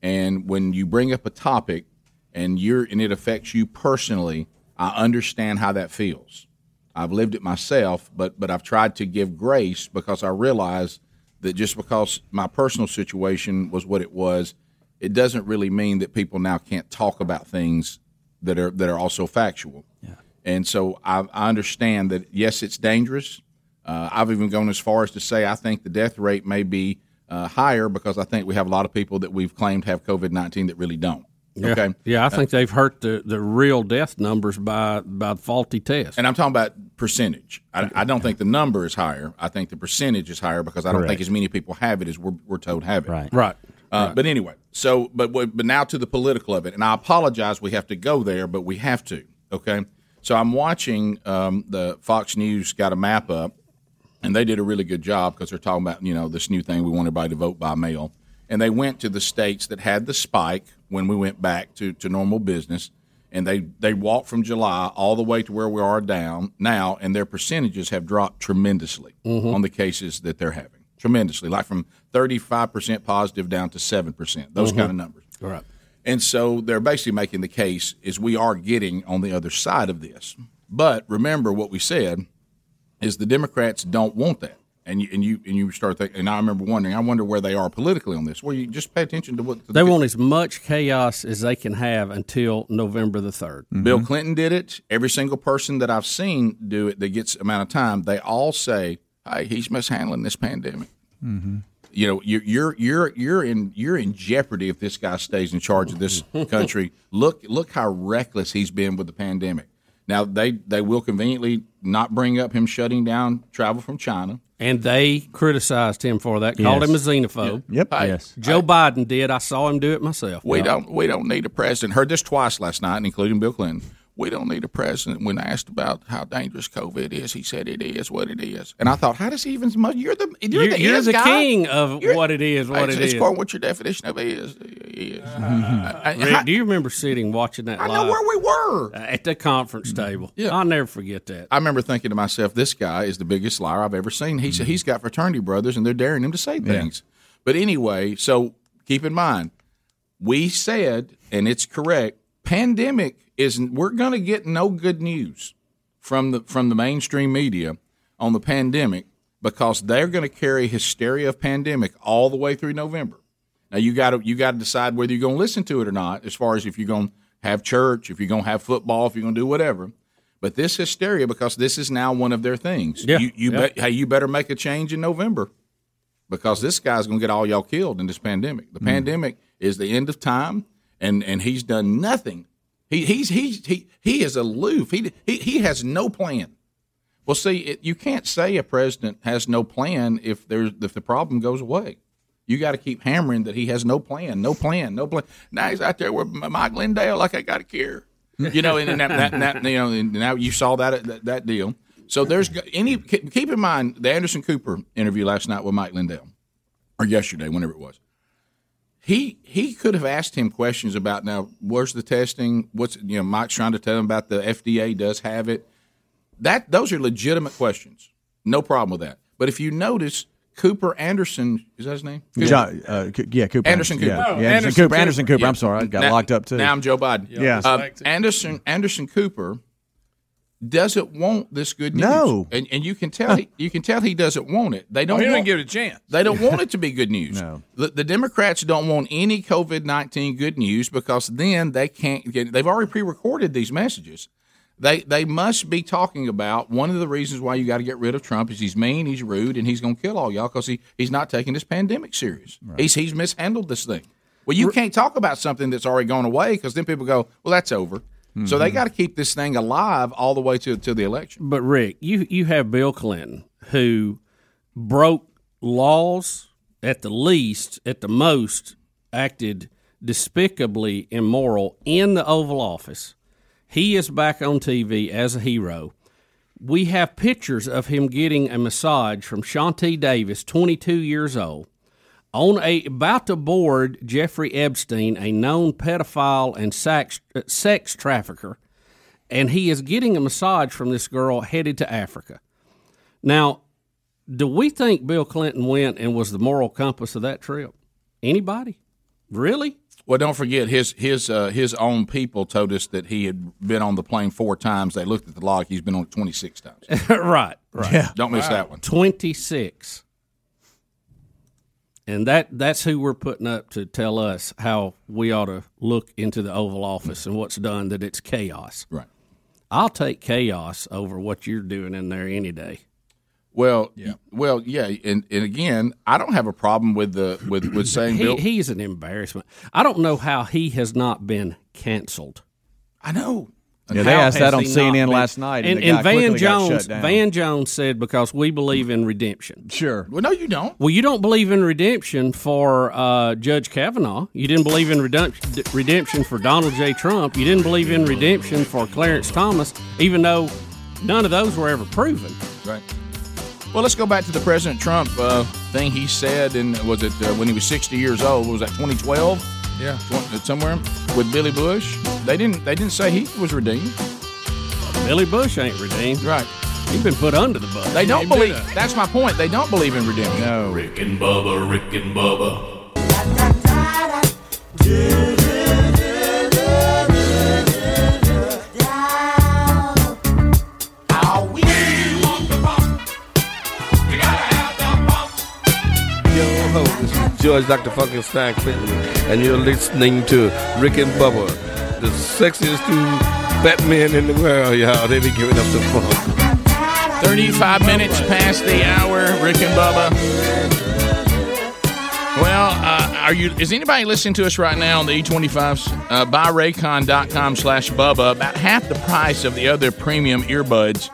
And when you bring up a topic and you're and it affects you personally, I understand how that feels. I've lived it myself, but but I've tried to give grace because I realize that just because my personal situation was what it was, it doesn't really mean that people now can't talk about things that are that are also factual. Yeah. And so I, I understand that yes, it's dangerous. Uh, I've even gone as far as to say I think the death rate may be uh, higher because I think we have a lot of people that we've claimed have COVID nineteen that really don't. Yeah. Okay. Yeah, I Uh, think they've hurt the, the real death numbers by by faulty tests. And I'm talking about percentage. I, I don't think the number is higher. I think the percentage is higher because I don't Correct. think as many people have it as we're, we're told have it. Right. Right. Uh, But anyway, so but but but now to the political of it, and I apologize we have to go there, but we have to. Okay. So I'm watching um, the Fox News got a map up, and they did a really good job because they're talking about you know this new thing we want everybody to vote by mail, and they went to the states that had the spike when we went back to, to normal business, and they they walked from July all the way to where we are down now, and their percentages have dropped tremendously Mhm. on the cases that they're having tremendously, like from 35 percent positive down to seven percent, those Mhm. kind of numbers. Right. And so they're basically making the case is we are getting on the other side of this. But remember what we said is the Democrats don't want that. And you and you and you start thinking, and I remember wondering, I wonder where they are politically on this. Well, you just pay attention to what They want as much chaos as they can have until November the 3rd. Bill Clinton did it. Every single person that I've seen do it that gets amount of time, they all say, "Hey, he's mishandling this pandemic." Mm-hmm. You know, you're you're you're you're in you're in jeopardy if this guy stays in charge of this country. look look how reckless he's been with the pandemic. Now they they will conveniently not bring up him shutting down travel from China. And they criticized him for that, called Yes. him a xenophobe. Yep. Hey, Yes. Joe Biden did. I saw him do it myself. We don't we don't need a president. Heard this twice last night, including Bill Clinton. We don't need a president. When asked about how dangerous COVID is, he said it is what it is. And I thought, how does he even? You're the you're, You're, the, you're the king of You're- what it is, what it's, it it's is. what your definition of is. is. I- uh, Rick, I- do you remember sitting watching that I live? know where we were uh, at the conference mm-hmm. table. Yeah. I'll never forget that. I remember thinking to myself, this guy is the biggest liar I've ever seen. He's mm-hmm. he's got fraternity brothers, and they're daring him to say things. But anyway, so keep in mind, we said, and it's correct. Pandemic is we're going to get no good news from the from the mainstream media on the pandemic because they're going to carry hysteria of pandemic all the way through November. Now you got to you got to decide whether you're going to listen to it or not. As far as if you're going to have church, if you're going to have football, if you're going to do whatever. But this hysteria, because this is now one of their things. Yeah, You, you yeah. bet, hey, you better make a change in November because this guy's going to get all y'all killed in this pandemic. The mm. pandemic is the end of time, and and he's done nothing. He he's he's he he is aloof. He he he has no plan. Well, see, it, you can't say a president has no plan if there's if the problem goes away. You got to keep hammering that he has no plan, no plan, no plan. Now he's out there with Mike Lindell like I got a cure, you know. And, that, that, that you know, and now you saw that, that that deal. So there's any keep in mind the Anderson Cooper interview last night with Mike Lindell, or yesterday, whenever it was. He he could have asked him questions about now where's the testing? What's you know Mike's trying to tell him about the FDA does have it. That those are legitimate questions. No problem with that. But if you notice, Cooper Anderson is that his name? John, uh, yeah, Cooper. Anderson Cooper. Yeah, yeah, Anderson, Cooper. Anderson Cooper. I'm sorry, I got Now- locked up too. Now I'm Joe Biden. Yeah. Uh, Anderson Anderson Cooper doesn't want this good news. No. and and you can tell he, you can tell he doesn't want it. They oh, don't. Oh, he want, didn't give it a chance. They don't want it to be good news. No. The, the Democrats don't want any COVID nineteen good news because then they can't get. They've already pre-recorded these messages. They they must be talking about one of the reasons why you got to get rid of Trump is he's mean, he's rude, and he's going to kill all y'all because he, he's not taking this pandemic serious. He's he's mishandled this thing. Well, you can't talk about something that's already gone away because then people go, well, that's over. So they mm-hmm. got to keep this thing alive all the way to to the election. But Rick, you you have Bill Clinton who broke laws at the least, at the most, acted despicably immoral in the Oval Office. He is back on TV as a hero. We have pictures of him getting a massage from Chauntae Davis, 22 years old, on a about to board Jeffrey Epstein, a known pedophile and sex uh, sex trafficker, and he is getting a massage from this girl headed to Africa. Now, do we think Bill Clinton went and was the moral compass of that trip? Anybody? Really? Well, don't forget his his uh, his own people told us that he had been on the plane four times. They looked at the log; he's been on it twenty six times. right, right. Yeah. Don't miss that one. 26. And that that's who we're putting up to tell us how we ought to look into the Oval Office and what's done that it's chaos. Right. I'll take chaos over what you're doing in there any day. Well, yeah. Well, yeah, and, and again, I don't have a problem with the with with saying He, Bill. he's an embarrassment. I don't know how he has not been canceled. I know. Yeah, they How asked that on CNN been- last night, and And, the guy and Van quickly got shut Jones, down. Van Jones said because we believe in redemption. Sure. Well, no, you don't. Well, you don't believe in redemption for uh, Judge Kavanaugh. You didn't believe in redemption, redemption for Donald J. Trump. You didn't believe in redemption for Clarence Thomas, even though none of those were ever proven. Right. Well, let's go back to the President Trump uh, thing he said, and was it uh, when he was 60 years old? Was that 2012? Yeah. Tw- somewhere with Billy Bush. They didn't. They didn't say he was redeemed. Billy Bush ain't redeemed. Right. He's been put under the bus. They don't believe. That's my point. They don't believe in redemption. No. Rick and Bubba, Rick and Bubba. George Dr. Funkenstein Clinton, and you're listening to Rick and Bubba, the sexiest two fat men in the world, y'all. They be giving up the funk. 35 minutes past the hour, Rick and Bubba. Well, uh, are you? Is anybody listening to us right now on the E25s? Uh, buyraycon.com slash Bubba. About half the price of the other premium earbuds.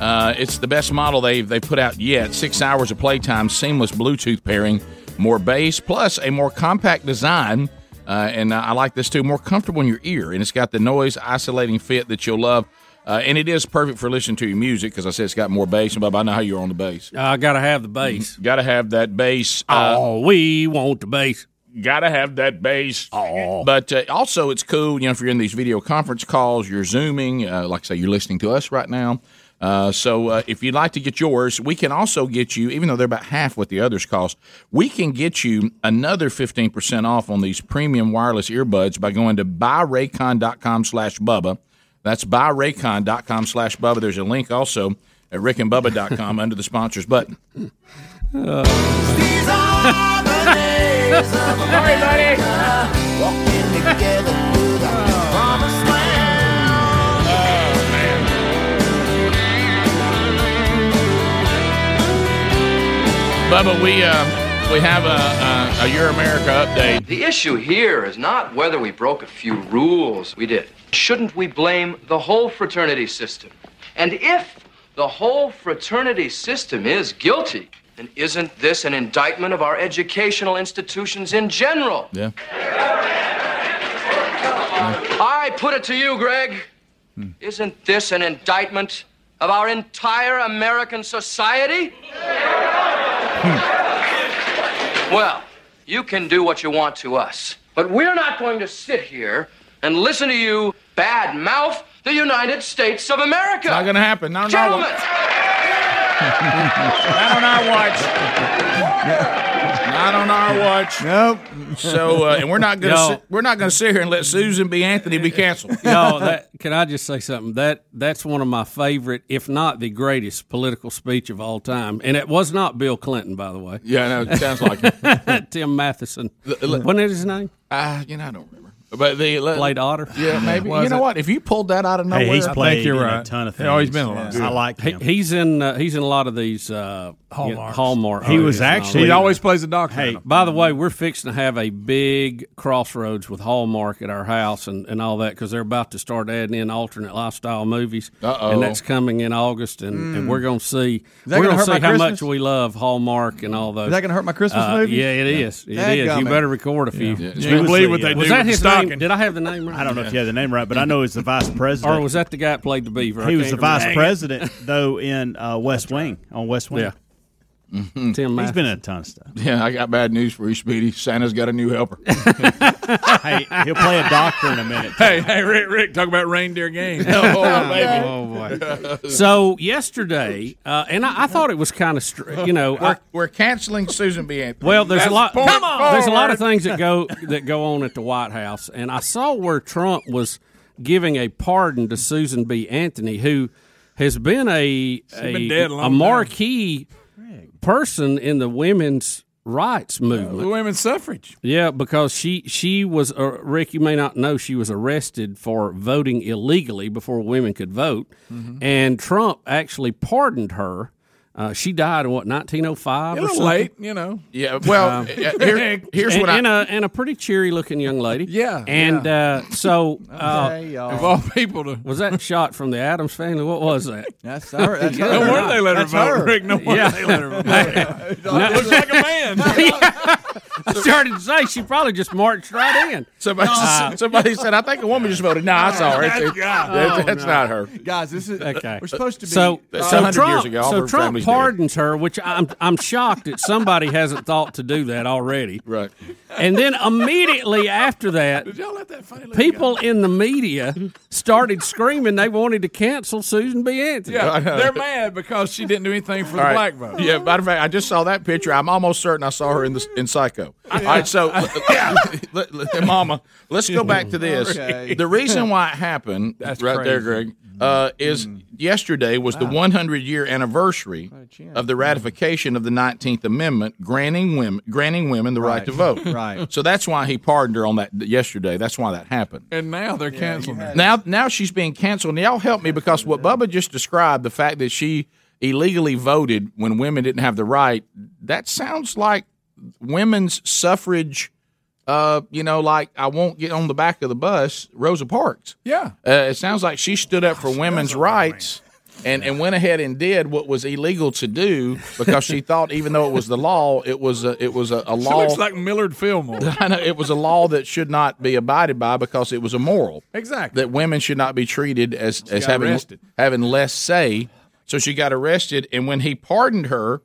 Uh, it's the best model they've, they've put out yet. Six hours of playtime, seamless Bluetooth pairing, more bass, plus a more compact design. Uh, and uh, I like this too, more comfortable in your ear. And it's got the noise isolating fit that you'll love. Uh, and it is perfect for listening to your music because I said it's got more bass. And Bob, I know how you're on the bass. I got to have the bass. Got to have that bass. Uh, oh, we want the bass. Got to have that bass. Oh. But uh, also, it's cool, you know, if you're in these video conference calls, you're Zooming, uh, like I say, you're listening to us right now. Uh, so uh, if you'd like to get yours, we can also get you, even though they're about half what the others cost, we can get you another 15% off on these premium wireless earbuds by going to buyraycon.com slash Bubba. That's buyraycon.com slash Bubba. There's a link also at rickandbubba.com under the sponsors button. Sorry, buddy. Walking together Bubba, we uh, we have a, a, a Your America update. The issue here is not whether we broke a few rules. We did. Shouldn't we blame the whole fraternity system? And if the whole fraternity system is guilty, then isn't this an indictment of our educational institutions in general? Yeah. I put it to you, Greg. Isn't this an indictment of our entire American society? Hmm. Well, you can do what you want to us, but we're not going to sit here and listen to you bad mouth the United States of America. It's Not going to happen. Not on our Gentlemen, watch. Not on our watch. Not on our watch. Nope. So, uh, and we're not going to Yo. sit, we're not going to sit here and let Susan B. Anthony be canceled. no, that can I just say something? That that's one of my favorite, if not the greatest, political speech of all time. And it was not Bill Clinton, by the way. Yeah, no, it sounds like it. Tim Matheson. l- Wasn't it his name? Uh, you know, I don't remember. But the Played Otter. Yeah, maybe. Was you know it? what? If you pulled that out of nowhere, Hey, he's I played think you're in a right. ton of things. he's been a lot. I like He, him. he's in. Uh, he's in a lot of these uh, you know, Hallmarks. Hallmark. He was movies and all actually- He always plays a doctor. Hey, by the way, we're fixing to have a big crossroads with Hallmark at our house and, and all that because they're about to start adding in alternate lifestyle movies, Uh-oh. and that's coming in August, and, and we're going to see we're gonna going to hurt see how Christmas? much we love Hallmark and all those. Is that going to hurt my Christmas Uh, movie? Yeah, it is. It is. You better record a few. Yeah. You believe what they Was do that with his the stocking. name? Did I have the name right? I don't know if you had the name right, but I know he's the vice president. Or was that the guy that played the beaver? I he was can't the vice president though in uh, West Wing on West Wing. Yeah. Tim He's Matheson. been in a ton of stuff. Yeah, I got bad news for you, Speedy. Santa's got a new helper. hey, he'll play a doctor in a minute. Hey, hey, Rick, Rick, talk about reindeer games. Oh, baby. Oh boy! So yesterday, uh, and I, I thought it was kind of, str- you know, we're, I, we're canceling Susan B. Anthony. well, there's a lot. Come on, there's a lot of things that go that go on at the White House, and I saw where Trump was giving a pardon to Susan B. Anthony, who has been a been a, dead a long a time. Person in the women's rights movement. The women's suffrage. Yeah, because she she was uh, Rick. You may not know she was arrested for voting illegally before women could vote, Mm-hmm. and Trump actually pardoned her. Uh, she died in what 1905 A or little something. late, you know. Yeah, well, Um, uh, here, here's and, what I. and a and a pretty cheery looking young lady. Yeah, and Uh, so uh, Okay, y'all. Of all people to. was that shot from the Addams family? What was that? That's her. That's No her. wonder they let her vote. Rick. No wonder Yeah. they let her vote. Looks like a man. I started to say she probably just marched right in. Somebody, Uh, somebody said, "I think a woman just voted." No, I saw her. It's, it's- that's, that's not her. Guys, this is Okay. We're supposed to be. So, so 100 Trump, years ago. So Trump family's dead. pardons her, which I'm I'm shocked that somebody hasn't thought to do that already. Right. And then immediately after that, Did y'all let that funny lady people in the media started screaming they wanted to cancel Susan B. Anthony. Yeah, they're mad because she didn't do anything for the All right. black vote. Yeah, matter of fact, I just saw that picture. I'm almost certain I saw her in the in Psycho. All right, so yeah, let- let- Mama, let's go back to this. Okay. The reason why it happened, That's right there. Greg, uh, is yesterday was the 100 year anniversary of the ratification of the 19th Amendment, granting women granting women the right, to vote. Right. So that's why he pardoned her on that yesterday. That's why that happened. And now they're canceling her. Now, now she's being canceled. And y'all help me because what Bubba just described, the fact that she illegally voted when women didn't have the right, that sounds like women's suffrage. Uh, you know, like I won't get on the back of the bus, Rosa Parks. Yeah. Uh, it sounds like she stood up for women's rights and, and went ahead and did what was illegal to do because she thought, even though it was the law, it was a, it was a, a She law. looks like Millard Fillmore. I know, it was a law that should not be abided by because it was immoral Exactly. that women should not be treated as as having arrested. having less say. So she got arrested, and when he pardoned her,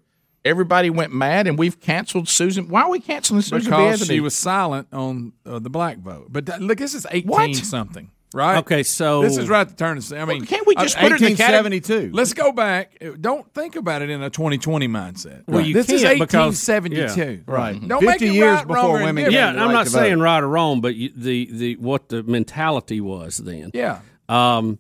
everybody went mad, and we've canceled Susan. Why are we canceling Susan B. because Anthony? she was silent on uh, the black vote. But that, look, this is eighteen What? something, right? Okay, so This is right at the turn of. I mean, can't we just put it in the category- Let's go back. Don't think about it in a 2020 mindset. Well, you this is can't because- 1872. Right. Don't make 50 it years right, before wrong, women. Yeah, I'm right not saying vote. right or wrong, but you, the the what the mentality was then. Yeah. Um,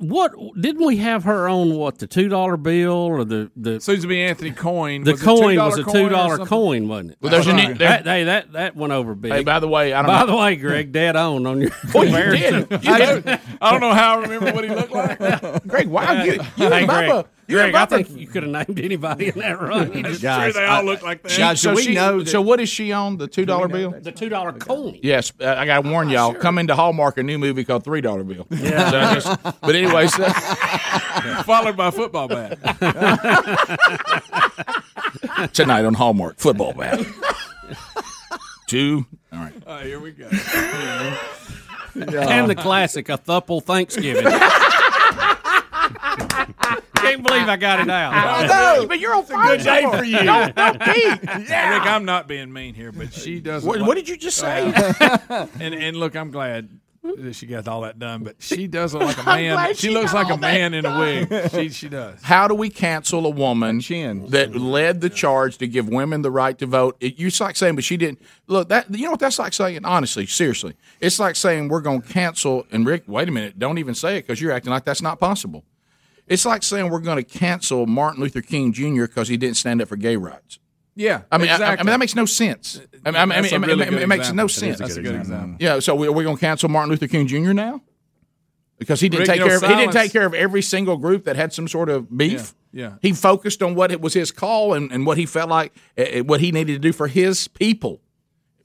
what didn't we have her on? What the two dollar bill or the the Susan B. Anthony coin. the was coin was a two dollar dollar something? coin, wasn't it? Well, there's a new- that, hey, that that went over big. Hey, by the way, I don't By know. the way, Greg, dead on on your Well, you did. You did. I don't know how I remember what he looked like. Greg, wow, you, you Hey, and Bubba. Greg, You Greg, and I think you could have named anybody in that run. You just- Guys, sure they all I- look like that. Guys, so do we she- know that- So what is she on? The two dollar bill? the two dollar coin. Yes, uh, I got to warn y'all. Coming to Hallmark, a new movie called Three Dollar Bill. Yeah. So just- but anyway, so, Followed by football bat. tonight on Hallmark, football bat. Two. All right. All right, here we go. And the classic, a thuple Thanksgiving. I can't believe I got it out. No, but you're on fire. Good day for you. Don't, don't keep. Yeah. Rick, I'm not being mean here, but she doesn't. What, like- what did you just say? Uh, and and look, I'm glad that she got all that done, but she does look like a I'm man. She she looks like a man in a wig. She she does. How do we cancel a woman chin. that led the charge to give women the right to vote? It, you're like saying, but she didn't. Look, that you know what that's like saying. Honestly, seriously, it's like saying we're going to cancel. And Rick, wait a minute, don't even say it because you're acting like that's not possible. It's like saying we're going to cancel Martin Luther King Jr. because he didn't stand up for gay rights. Yeah, I mean, I- I, mean that makes no sense. I mean, I mean, That's a I mean, really it, good it makes example. no That is a sense. That's a good example. Yeah, so we, are we going to cancel Martin Luther King Jr. now? Because he didn't Rick, take you know, care. Of, he didn't take care of every single group that had some sort of beef. Yeah, yeah. He focused on what it was his call and, and what he felt like, uh, what he needed to do for his people.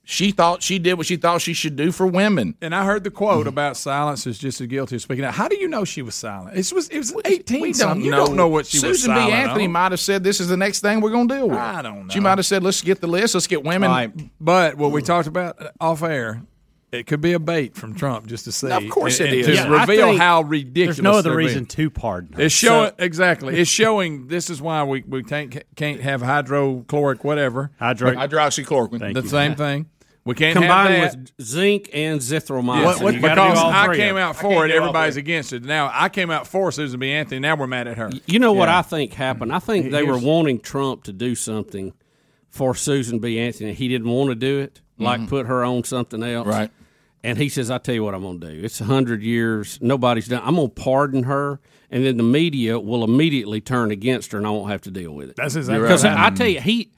She thought she did what she thought she should do for women. And I heard the quote mm-hmm. about silence is just as guilty as speaking out. How do you know she was silent? It was it was eighteen. We something. don't You know. don't know what she Susan was silent Susan B. Anthony on. might have said, "This is the next thing we're going to deal with." I don't She might have said, "Let's get the list. Let's get women." Right. But what we mm. talked about off air, It could be a bait from Trump just to see. Of course and, it and is. To Yeah, reveal how ridiculous. There's no other they're being. reason to pardon her. It's showing So- exactly. It's showing. This is why we we can't can't have hydrochloric whatever. Hydro- hydroxychloroquine. the you. same thing. We can't combine with zinc and zithromycin. What- what- You gotta do because I came out for it, everybody's against it. Now I came out for Susan B. Anthony. Now we're mad at her. You know what I think happened? I think they were wanting Trump to do something for Susan B. Anthony. He didn't want to do it, like Mhm. put her on something else. Right. And he says, I tell you what I'm going to do. It's 100 years. Nobody's done. I'm going to pardon her. And then the media will immediately turn against her and I won't have to deal with it. That's exactly Because right. I tell you, he.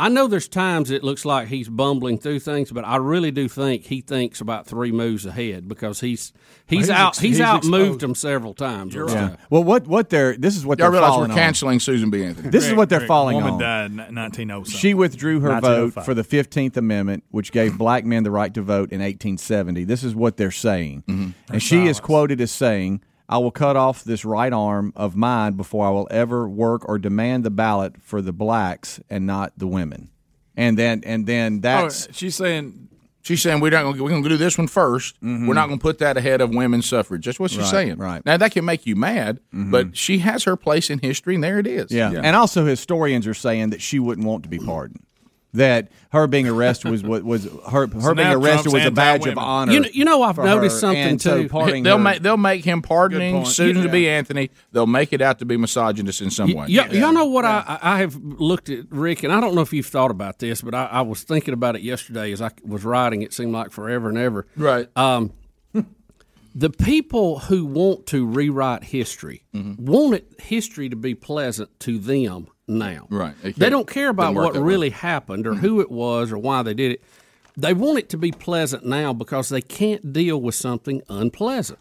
I know there's times it looks like he's bumbling through things, but I really do think he thinks about three moves ahead because he's he's, he's out ex- he's, he's out moved them several times. on Yeah. Well, what what they're this is what Y'all they're realize we're falling on. canceling Susan B. Anthony. This is what they're falling woman on. died in 1907. She withdrew her vote oh for the 15th Amendment, which gave black men the right to vote in 1870. This is what they're saying. Mm-hmm. And she is quoted as saying, I will cut off this right arm of mine before I will ever work or demand the ballot for the blacks and not the women. And then and then that's oh, she's saying She's saying we're not going. We're going to do this one 1st mm-hmm. We're not going to put that ahead of women's suffrage. That's what she's Right, saying. right. now, that can make you mad, mm-hmm. but she has her place in history, and there it is. Yeah. And also historians are saying that she wouldn't want to be pardoned. That her being arrested was was, was her her being arrested Trump's was a badge of honor. You know- you know, I've noticed her, something, and so too. pardoning they'll her- make they'll make him pardoning point. Susan Yeah. B. Anthony. They'll make it out to be misogynist in some way. Y- y- Y'all know what I, I have looked at, Rick, and I don't know if you've thought about this, but I, I was thinking about it yesterday as I was writing. It seemed like forever and ever. Right. Um, the people who want to rewrite history want it, history to be pleasant to them now. Right. It They don't care about what that way. really happened or who it was or why they did it. They want it to be pleasant now because they can't deal with something unpleasant.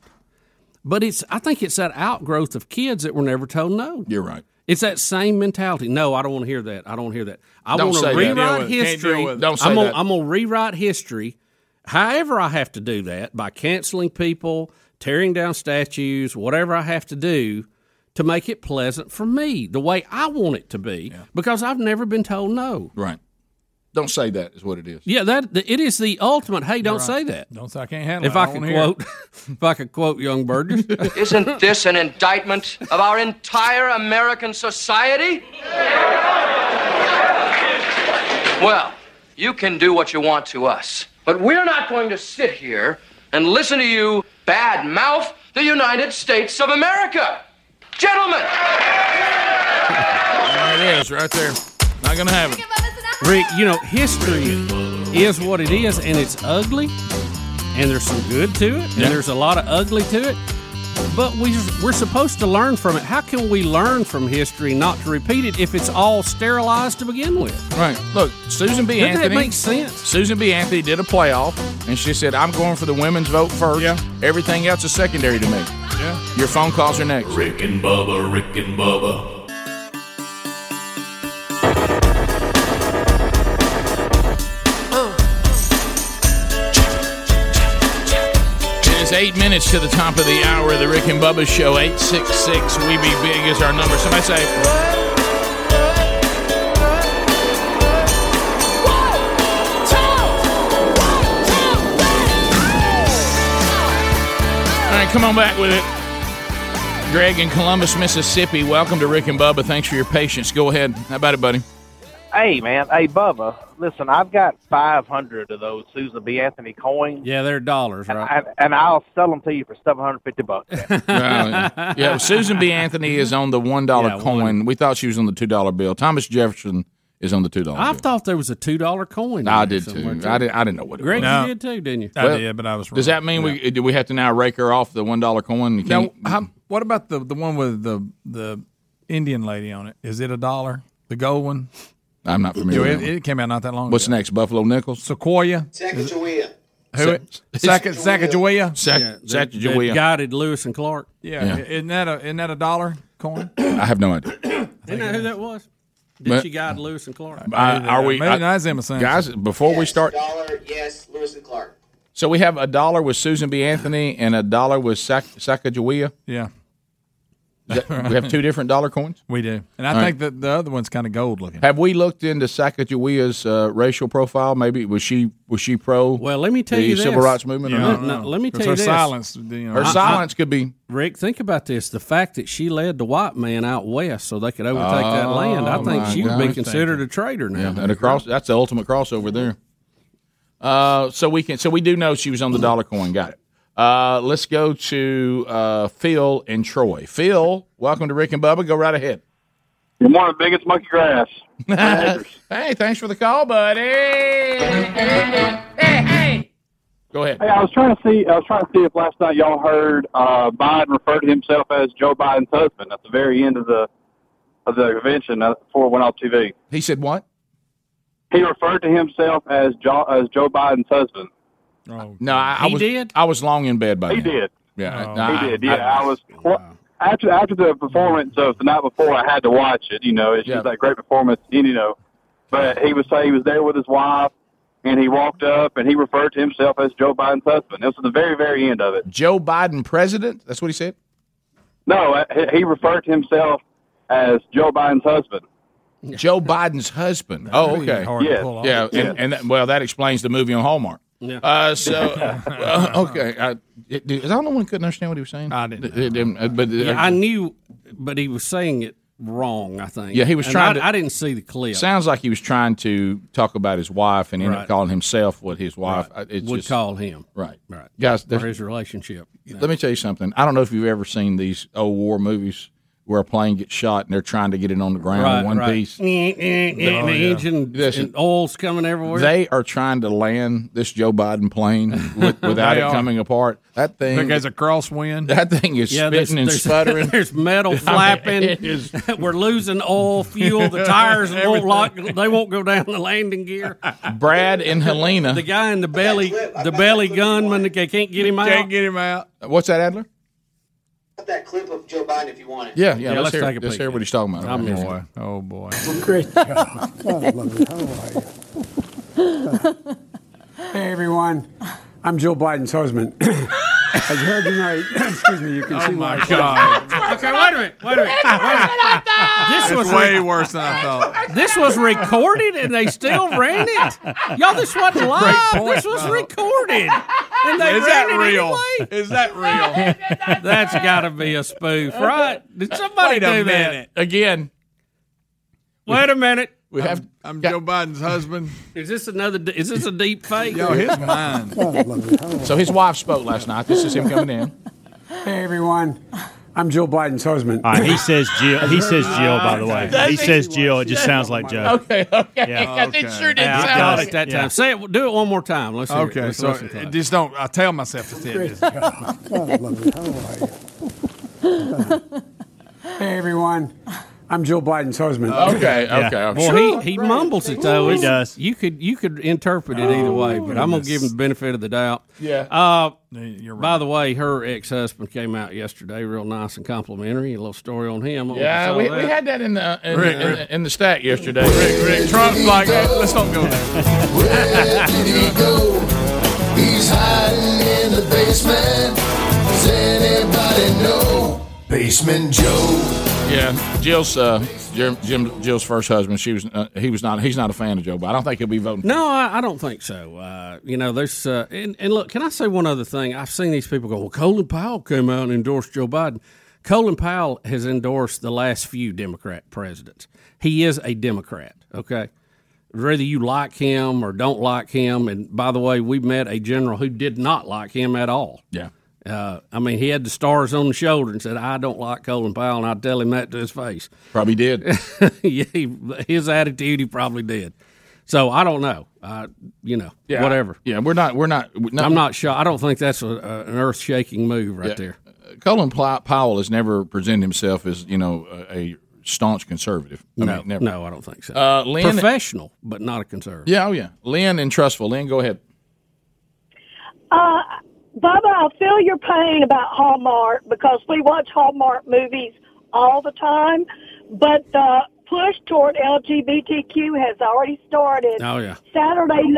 But it's I think it's that outgrowth of kids that were never told no. You're right. It's that same mentality. No, I don't want to hear that. I don't want to hear that. I Don't want to say that. rewrite Deal with it. Can't history. deal with it. Don't say I'm gonna, that. I'm going to rewrite history. However, I have to do that by canceling people, tearing down statues, whatever I have to do to make it pleasant for me, the way I want it to be, because I've never been told no. Right. Don't say that is what it is. Yeah, that it is the ultimate. Hey, don't Right. say that. Don't say I can't handle If it. I don't could wanna hear it. quote, if I could quote Young Burgess, Isn't this an indictment of our entire American society? Well, you can do what you want to us, but we're not going to sit here and listen to you bad mouth the United States of America. Gentlemen! There it is, right there. Not going to have it. Rick, you know, history is what it is, and it's ugly, and there's some good to it, and Yeah. there's a lot of ugly to it. But we, we're supposed to learn from it. How can we learn from history not to repeat it if it's all sterilized to begin with? Right. Look, Susan B. Doesn't that Anthony. make sense? Susan B. Anthony did a playoff, and she said, "I'm going for the women's vote first. Yeah. Everything else is secondary to me." Yeah. Your phone calls are next. Rick and Bubba, Rick and Bubba. Is eight minutes to the top of the hour of the Rick and Bubba Show. Eight six six. We be big is our number. Somebody say. All right, come on back with it. Greg in Columbus, Mississippi. Welcome to Rick and Bubba. Thanks for your patience. Go ahead. How about it, buddy? Hey, man. Hey, Bubba. Listen, I've got 500 of those Susan B. Anthony coins. Yeah, they're dollars, right? And, and I'll sell them to you for 750 bucks. Uh, yeah, Susan B. Anthony is on the one dollar Yeah, coin. We thought she was on the two dollar bill. Thomas Jefferson is on the two dollar I bill. thought there was a two dollar coin. I did somewhere, too. I didn't. I didn't know what it Greg, was. you did too, didn't you? I did, but I was Does that mean we do we have to now rake her off the one dollar coin? You Now, can't- how, what about the the one with the the Indian lady on it? Is it a dollar? The gold one? I'm not familiar. With it, it came out not that long What's ago. next? Buffalo Nickels. Sequoia. Sacagawea. Who? it? Sac- Sacagawea. Sac- Yeah, that- Sacagawea. that guided Lewis and Clark. Yeah. Yeah. Isn't that a isn't that a dollar coin? I have no idea. Isn't that who that was? Did But- she guide Lewis and Clark? Uh, are we? Maybe I- that's Emma Sampson. guys, before we start, Dollar, yes, Lewis and Clark. so we have a dollar with Susan B. Anthony and a dollar with Sac- Sacagawea. Yeah. Is that- we have two different dollar coins. We do, and I All think that the other one's kind of gold looking. Have we looked into Sacagawea's uh, racial profile? Maybe was she was she pro? Well, let me tell the you this. civil rights movement. or No, not? no, let me tell Because you her this. silence, you know- her I- silence could be. Rick, think about this: the fact that she led the white man out west so they could overtake that Oh, land. I think my she would be considered a traitor now. Yeah, and across that's the ultimate crossover there. Uh, so we can so we do know she was on the dollar coin. Got it. Uh, let's go to uh, Phil and Troy. Phil, welcome to Rick and Bubba. Go right ahead. Good morning, biggest monkey grass. hey, thanks for the call, buddy. Hey, hey. Go ahead. Hey, I was trying to see. I was trying to see if last night y'all heard uh, Biden refer to himself as Joe Biden's husband at the very end of the of the convention uh, before it went off TV. He said what? He referred to himself as Joe as Joe Biden's husband. No, I, I He was did? I was long in bed by He then. did. Yeah, he did. Yeah, I, was. Well, after after the performance of the night before, I had to watch it. You know, it's just that great performance. You know, but he was saying he was there with his wife, and he walked up and he referred to himself as Joe Biden's husband. This was the very very end of it. Joe Biden president. That's what he said. No, uh, he- he referred to himself as Joe Biden's husband. Joe Biden's husband. Oh, okay. hard Yes. pull off. Yeah, and, and that, well, that explains the movie on Hallmark. Yeah. Uh, so uh, okay, I, it, is I the only one couldn't understand what he was saying? I didn't. but uh, Yeah, I knew, but he was saying it wrong. I think. Yeah, he was And trying I, to- I didn't see the clip. Sounds like he was trying to talk about his wife and ended up calling himself what his wife Right. It's Would just- call him. Right, Right. guys. or his relationship. Let me tell you something. I don't know if you've ever seen these old war movies where a plane gets shot and they're trying to get it on the ground Right, in one right. piece. Eh, eh, eh, Oh, the yeah. engine Listen. and oil's coming everywhere. They are trying to land this Joe Biden plane with, without it are. coming apart. That thing Because a crosswind. That thing is Yeah, there's- spitting and there's- sputtering. There's metal I mean, flapping. We're losing oil, fuel. The tires won't lock. They won't go down the landing gear. Brad and Helena. The guy in the belly, the belly gunman. They can't get him out. Can't get him out. What's that, Adler? Got that clip of Joe Biden if you want it. Yeah, yeah. Yeah, let's, let's hear, take let's hear what he's talking about. I'm oh, Here we boy. Oh boy. Great job. God, love it. How are you? hey, everyone. I'm Joe Biden's husband. As you heard tonight, excuse me, you can oh see my why- God. Okay, wait a minute. Wait a minute. Wait a minute. This was way re- worse than I thought. This was recorded and they still ran it. Y'all, this wasn't live. point, This was recorded. And they Is ran that it real? anyway. Is that real? That's got to be a spoof, right? Did somebody Wait do a that? Again, Wait a minute. We have. I'm Joe Biden's husband. Is this another? Is this a deep fake? Yo, his mind. God, I love it. How are you? So his wife spoke last night. This is him coming in. Hey, everyone. I'm Joe Biden's husband. All right, he says Jill. He says Jill. By the way, he says Jill. It just sounds like Joe. Okay, okay. Yeah. Because it sure did Yeah, I sound got like it that Yeah. time. Say it. Do it one more time. Let's hear it. Okay, Let's so listen to it. just don't. I tell myself to say this. God, I love it. How are you? hey, everyone. I'm Joe Biden's husband. Okay, Yeah. okay, okay. Well, he, he mumbles it though. He does. You could you could interpret it either way, but I'm gonna give him the benefit of the doubt. Yeah. Uh, You're right. by the way, her ex husband came out yesterday, real nice and complimentary. A little story on him. I don't know if Yeah, you we, we had that in the in, Rick, in, Rick. the- in the stack yesterday. Rick, Rick, Trump's like, hey, let's don't go there. Where did he go? He's hiding in the basement. Does anybody know? Basement Joe. Yeah, Jill's uh, Jim, Jim, Jill's first husband. She was uh, he was not he's not a fan of Joe, but I don't think he'll be voting. No, I, I don't think so. Uh, you know, there's uh, and, and look, can I say one other thing? I've seen these people go, well, Colin Powell came out and endorsed Joe Biden. Colin Powell has endorsed the last few Democrat presidents. He is a Democrat, okay? Whether you like him or don't like him, and by the way, we met a general who did not like him at all. Yeah. Uh, I mean, he had the stars on the shoulder and said, "I don't like Colin Powell," and I'd tell him that to his face. Probably did. yeah, he, his attitude, he probably did. So I don't know. Uh, you know, Yeah, whatever. Yeah, we're not we're not. we're I'm not sure. I don't think that's a, a, an earth shaking move right Yeah. there. Colin Powell has never presented himself as you know a, a staunch conservative. I no, mean, never. no, I don't think so. Uh, Lynn, Professional, but not a conservative. yeah, oh yeah, Lynn and trustful. Lynn, go ahead. Uh, Bubba, I feel your pain about Hallmark because we watch Hallmark movies all the time, but the push toward LGBTQ has already started. Oh yeah. Saturday n-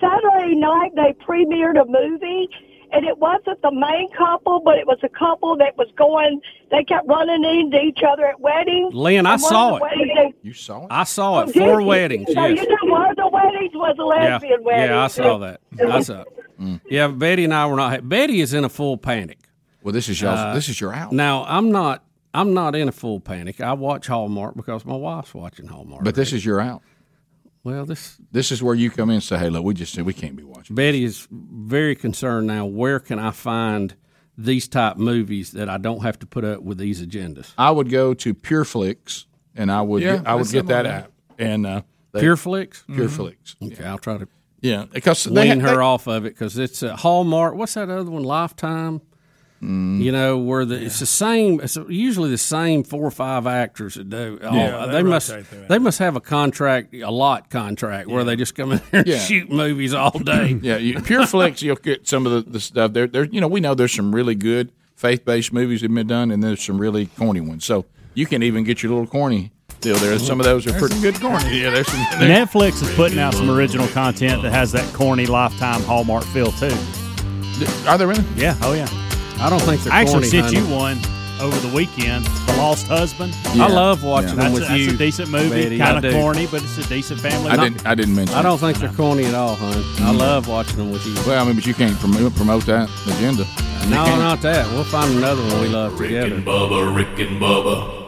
Saturday night they premiered a movie, and it wasn't the main couple, but it was a couple that was going. They kept running into each other at weddings. Lynn, I saw it. weddings You saw it? I saw it. Oh, did Four you? weddings. So Yes. you knew one of the weddings was a Yeah. lesbian wedding. Yeah, I saw that. I saw it. Mm. Yeah, Betty and I were not. Betty is in a full panic. Well, this is y'all's- uh, this is your out. Now I'm not. I'm not in a full panic. I watch Hallmark because my wife's watching Hallmark. But this is your out. Well, this This is where you come in and say, "Hey, look, we just said we can't be watching." Betty is very concerned now. Where can I find these type movies that I don't have to put up with these agendas? I would go to PureFlix and I would Yeah, get, I would get that app and uh, they- PureFlix. PureFlix. Mm-hmm. Okay, I'll try to. Yeah, because they wean ha- her they- off of it because it's a Hallmark. What's that other one? Lifetime. Mm. You know where the it's the same. It's usually the same four or five actors that do. all- Yeah, they, they must they must have a contract, a lot contract, where they just come in here and Yeah. shoot movies all day. yeah, you, PureFlix, you'll get some of the, the stuff there. There, you know, we know there's some really good faith based movies that have been done, and there's some really corny ones. So you can even get your little corny deal there. Some of those are There's pretty good corny. Yeah, there's some. Netflix is putting out some original content that has that corny lifetime Hallmark feel too. Are they really? Yeah. Oh yeah. I don't think they're corny. I actually corny, sent honey. you one over the weekend, The Lost Husband. I love watching them that's with a, you. That's a decent movie, Betty, I kind of corny, but it's a decent family. I movie. didn't. I didn't mention. I don't think they're corny at all, hon. I mm-hmm. love watching them with you. Well, I mean, but you can't promote, promote that agenda. You No, can't. not that. We'll find another one we love together. Rick and Bubba, Rick and Bubba.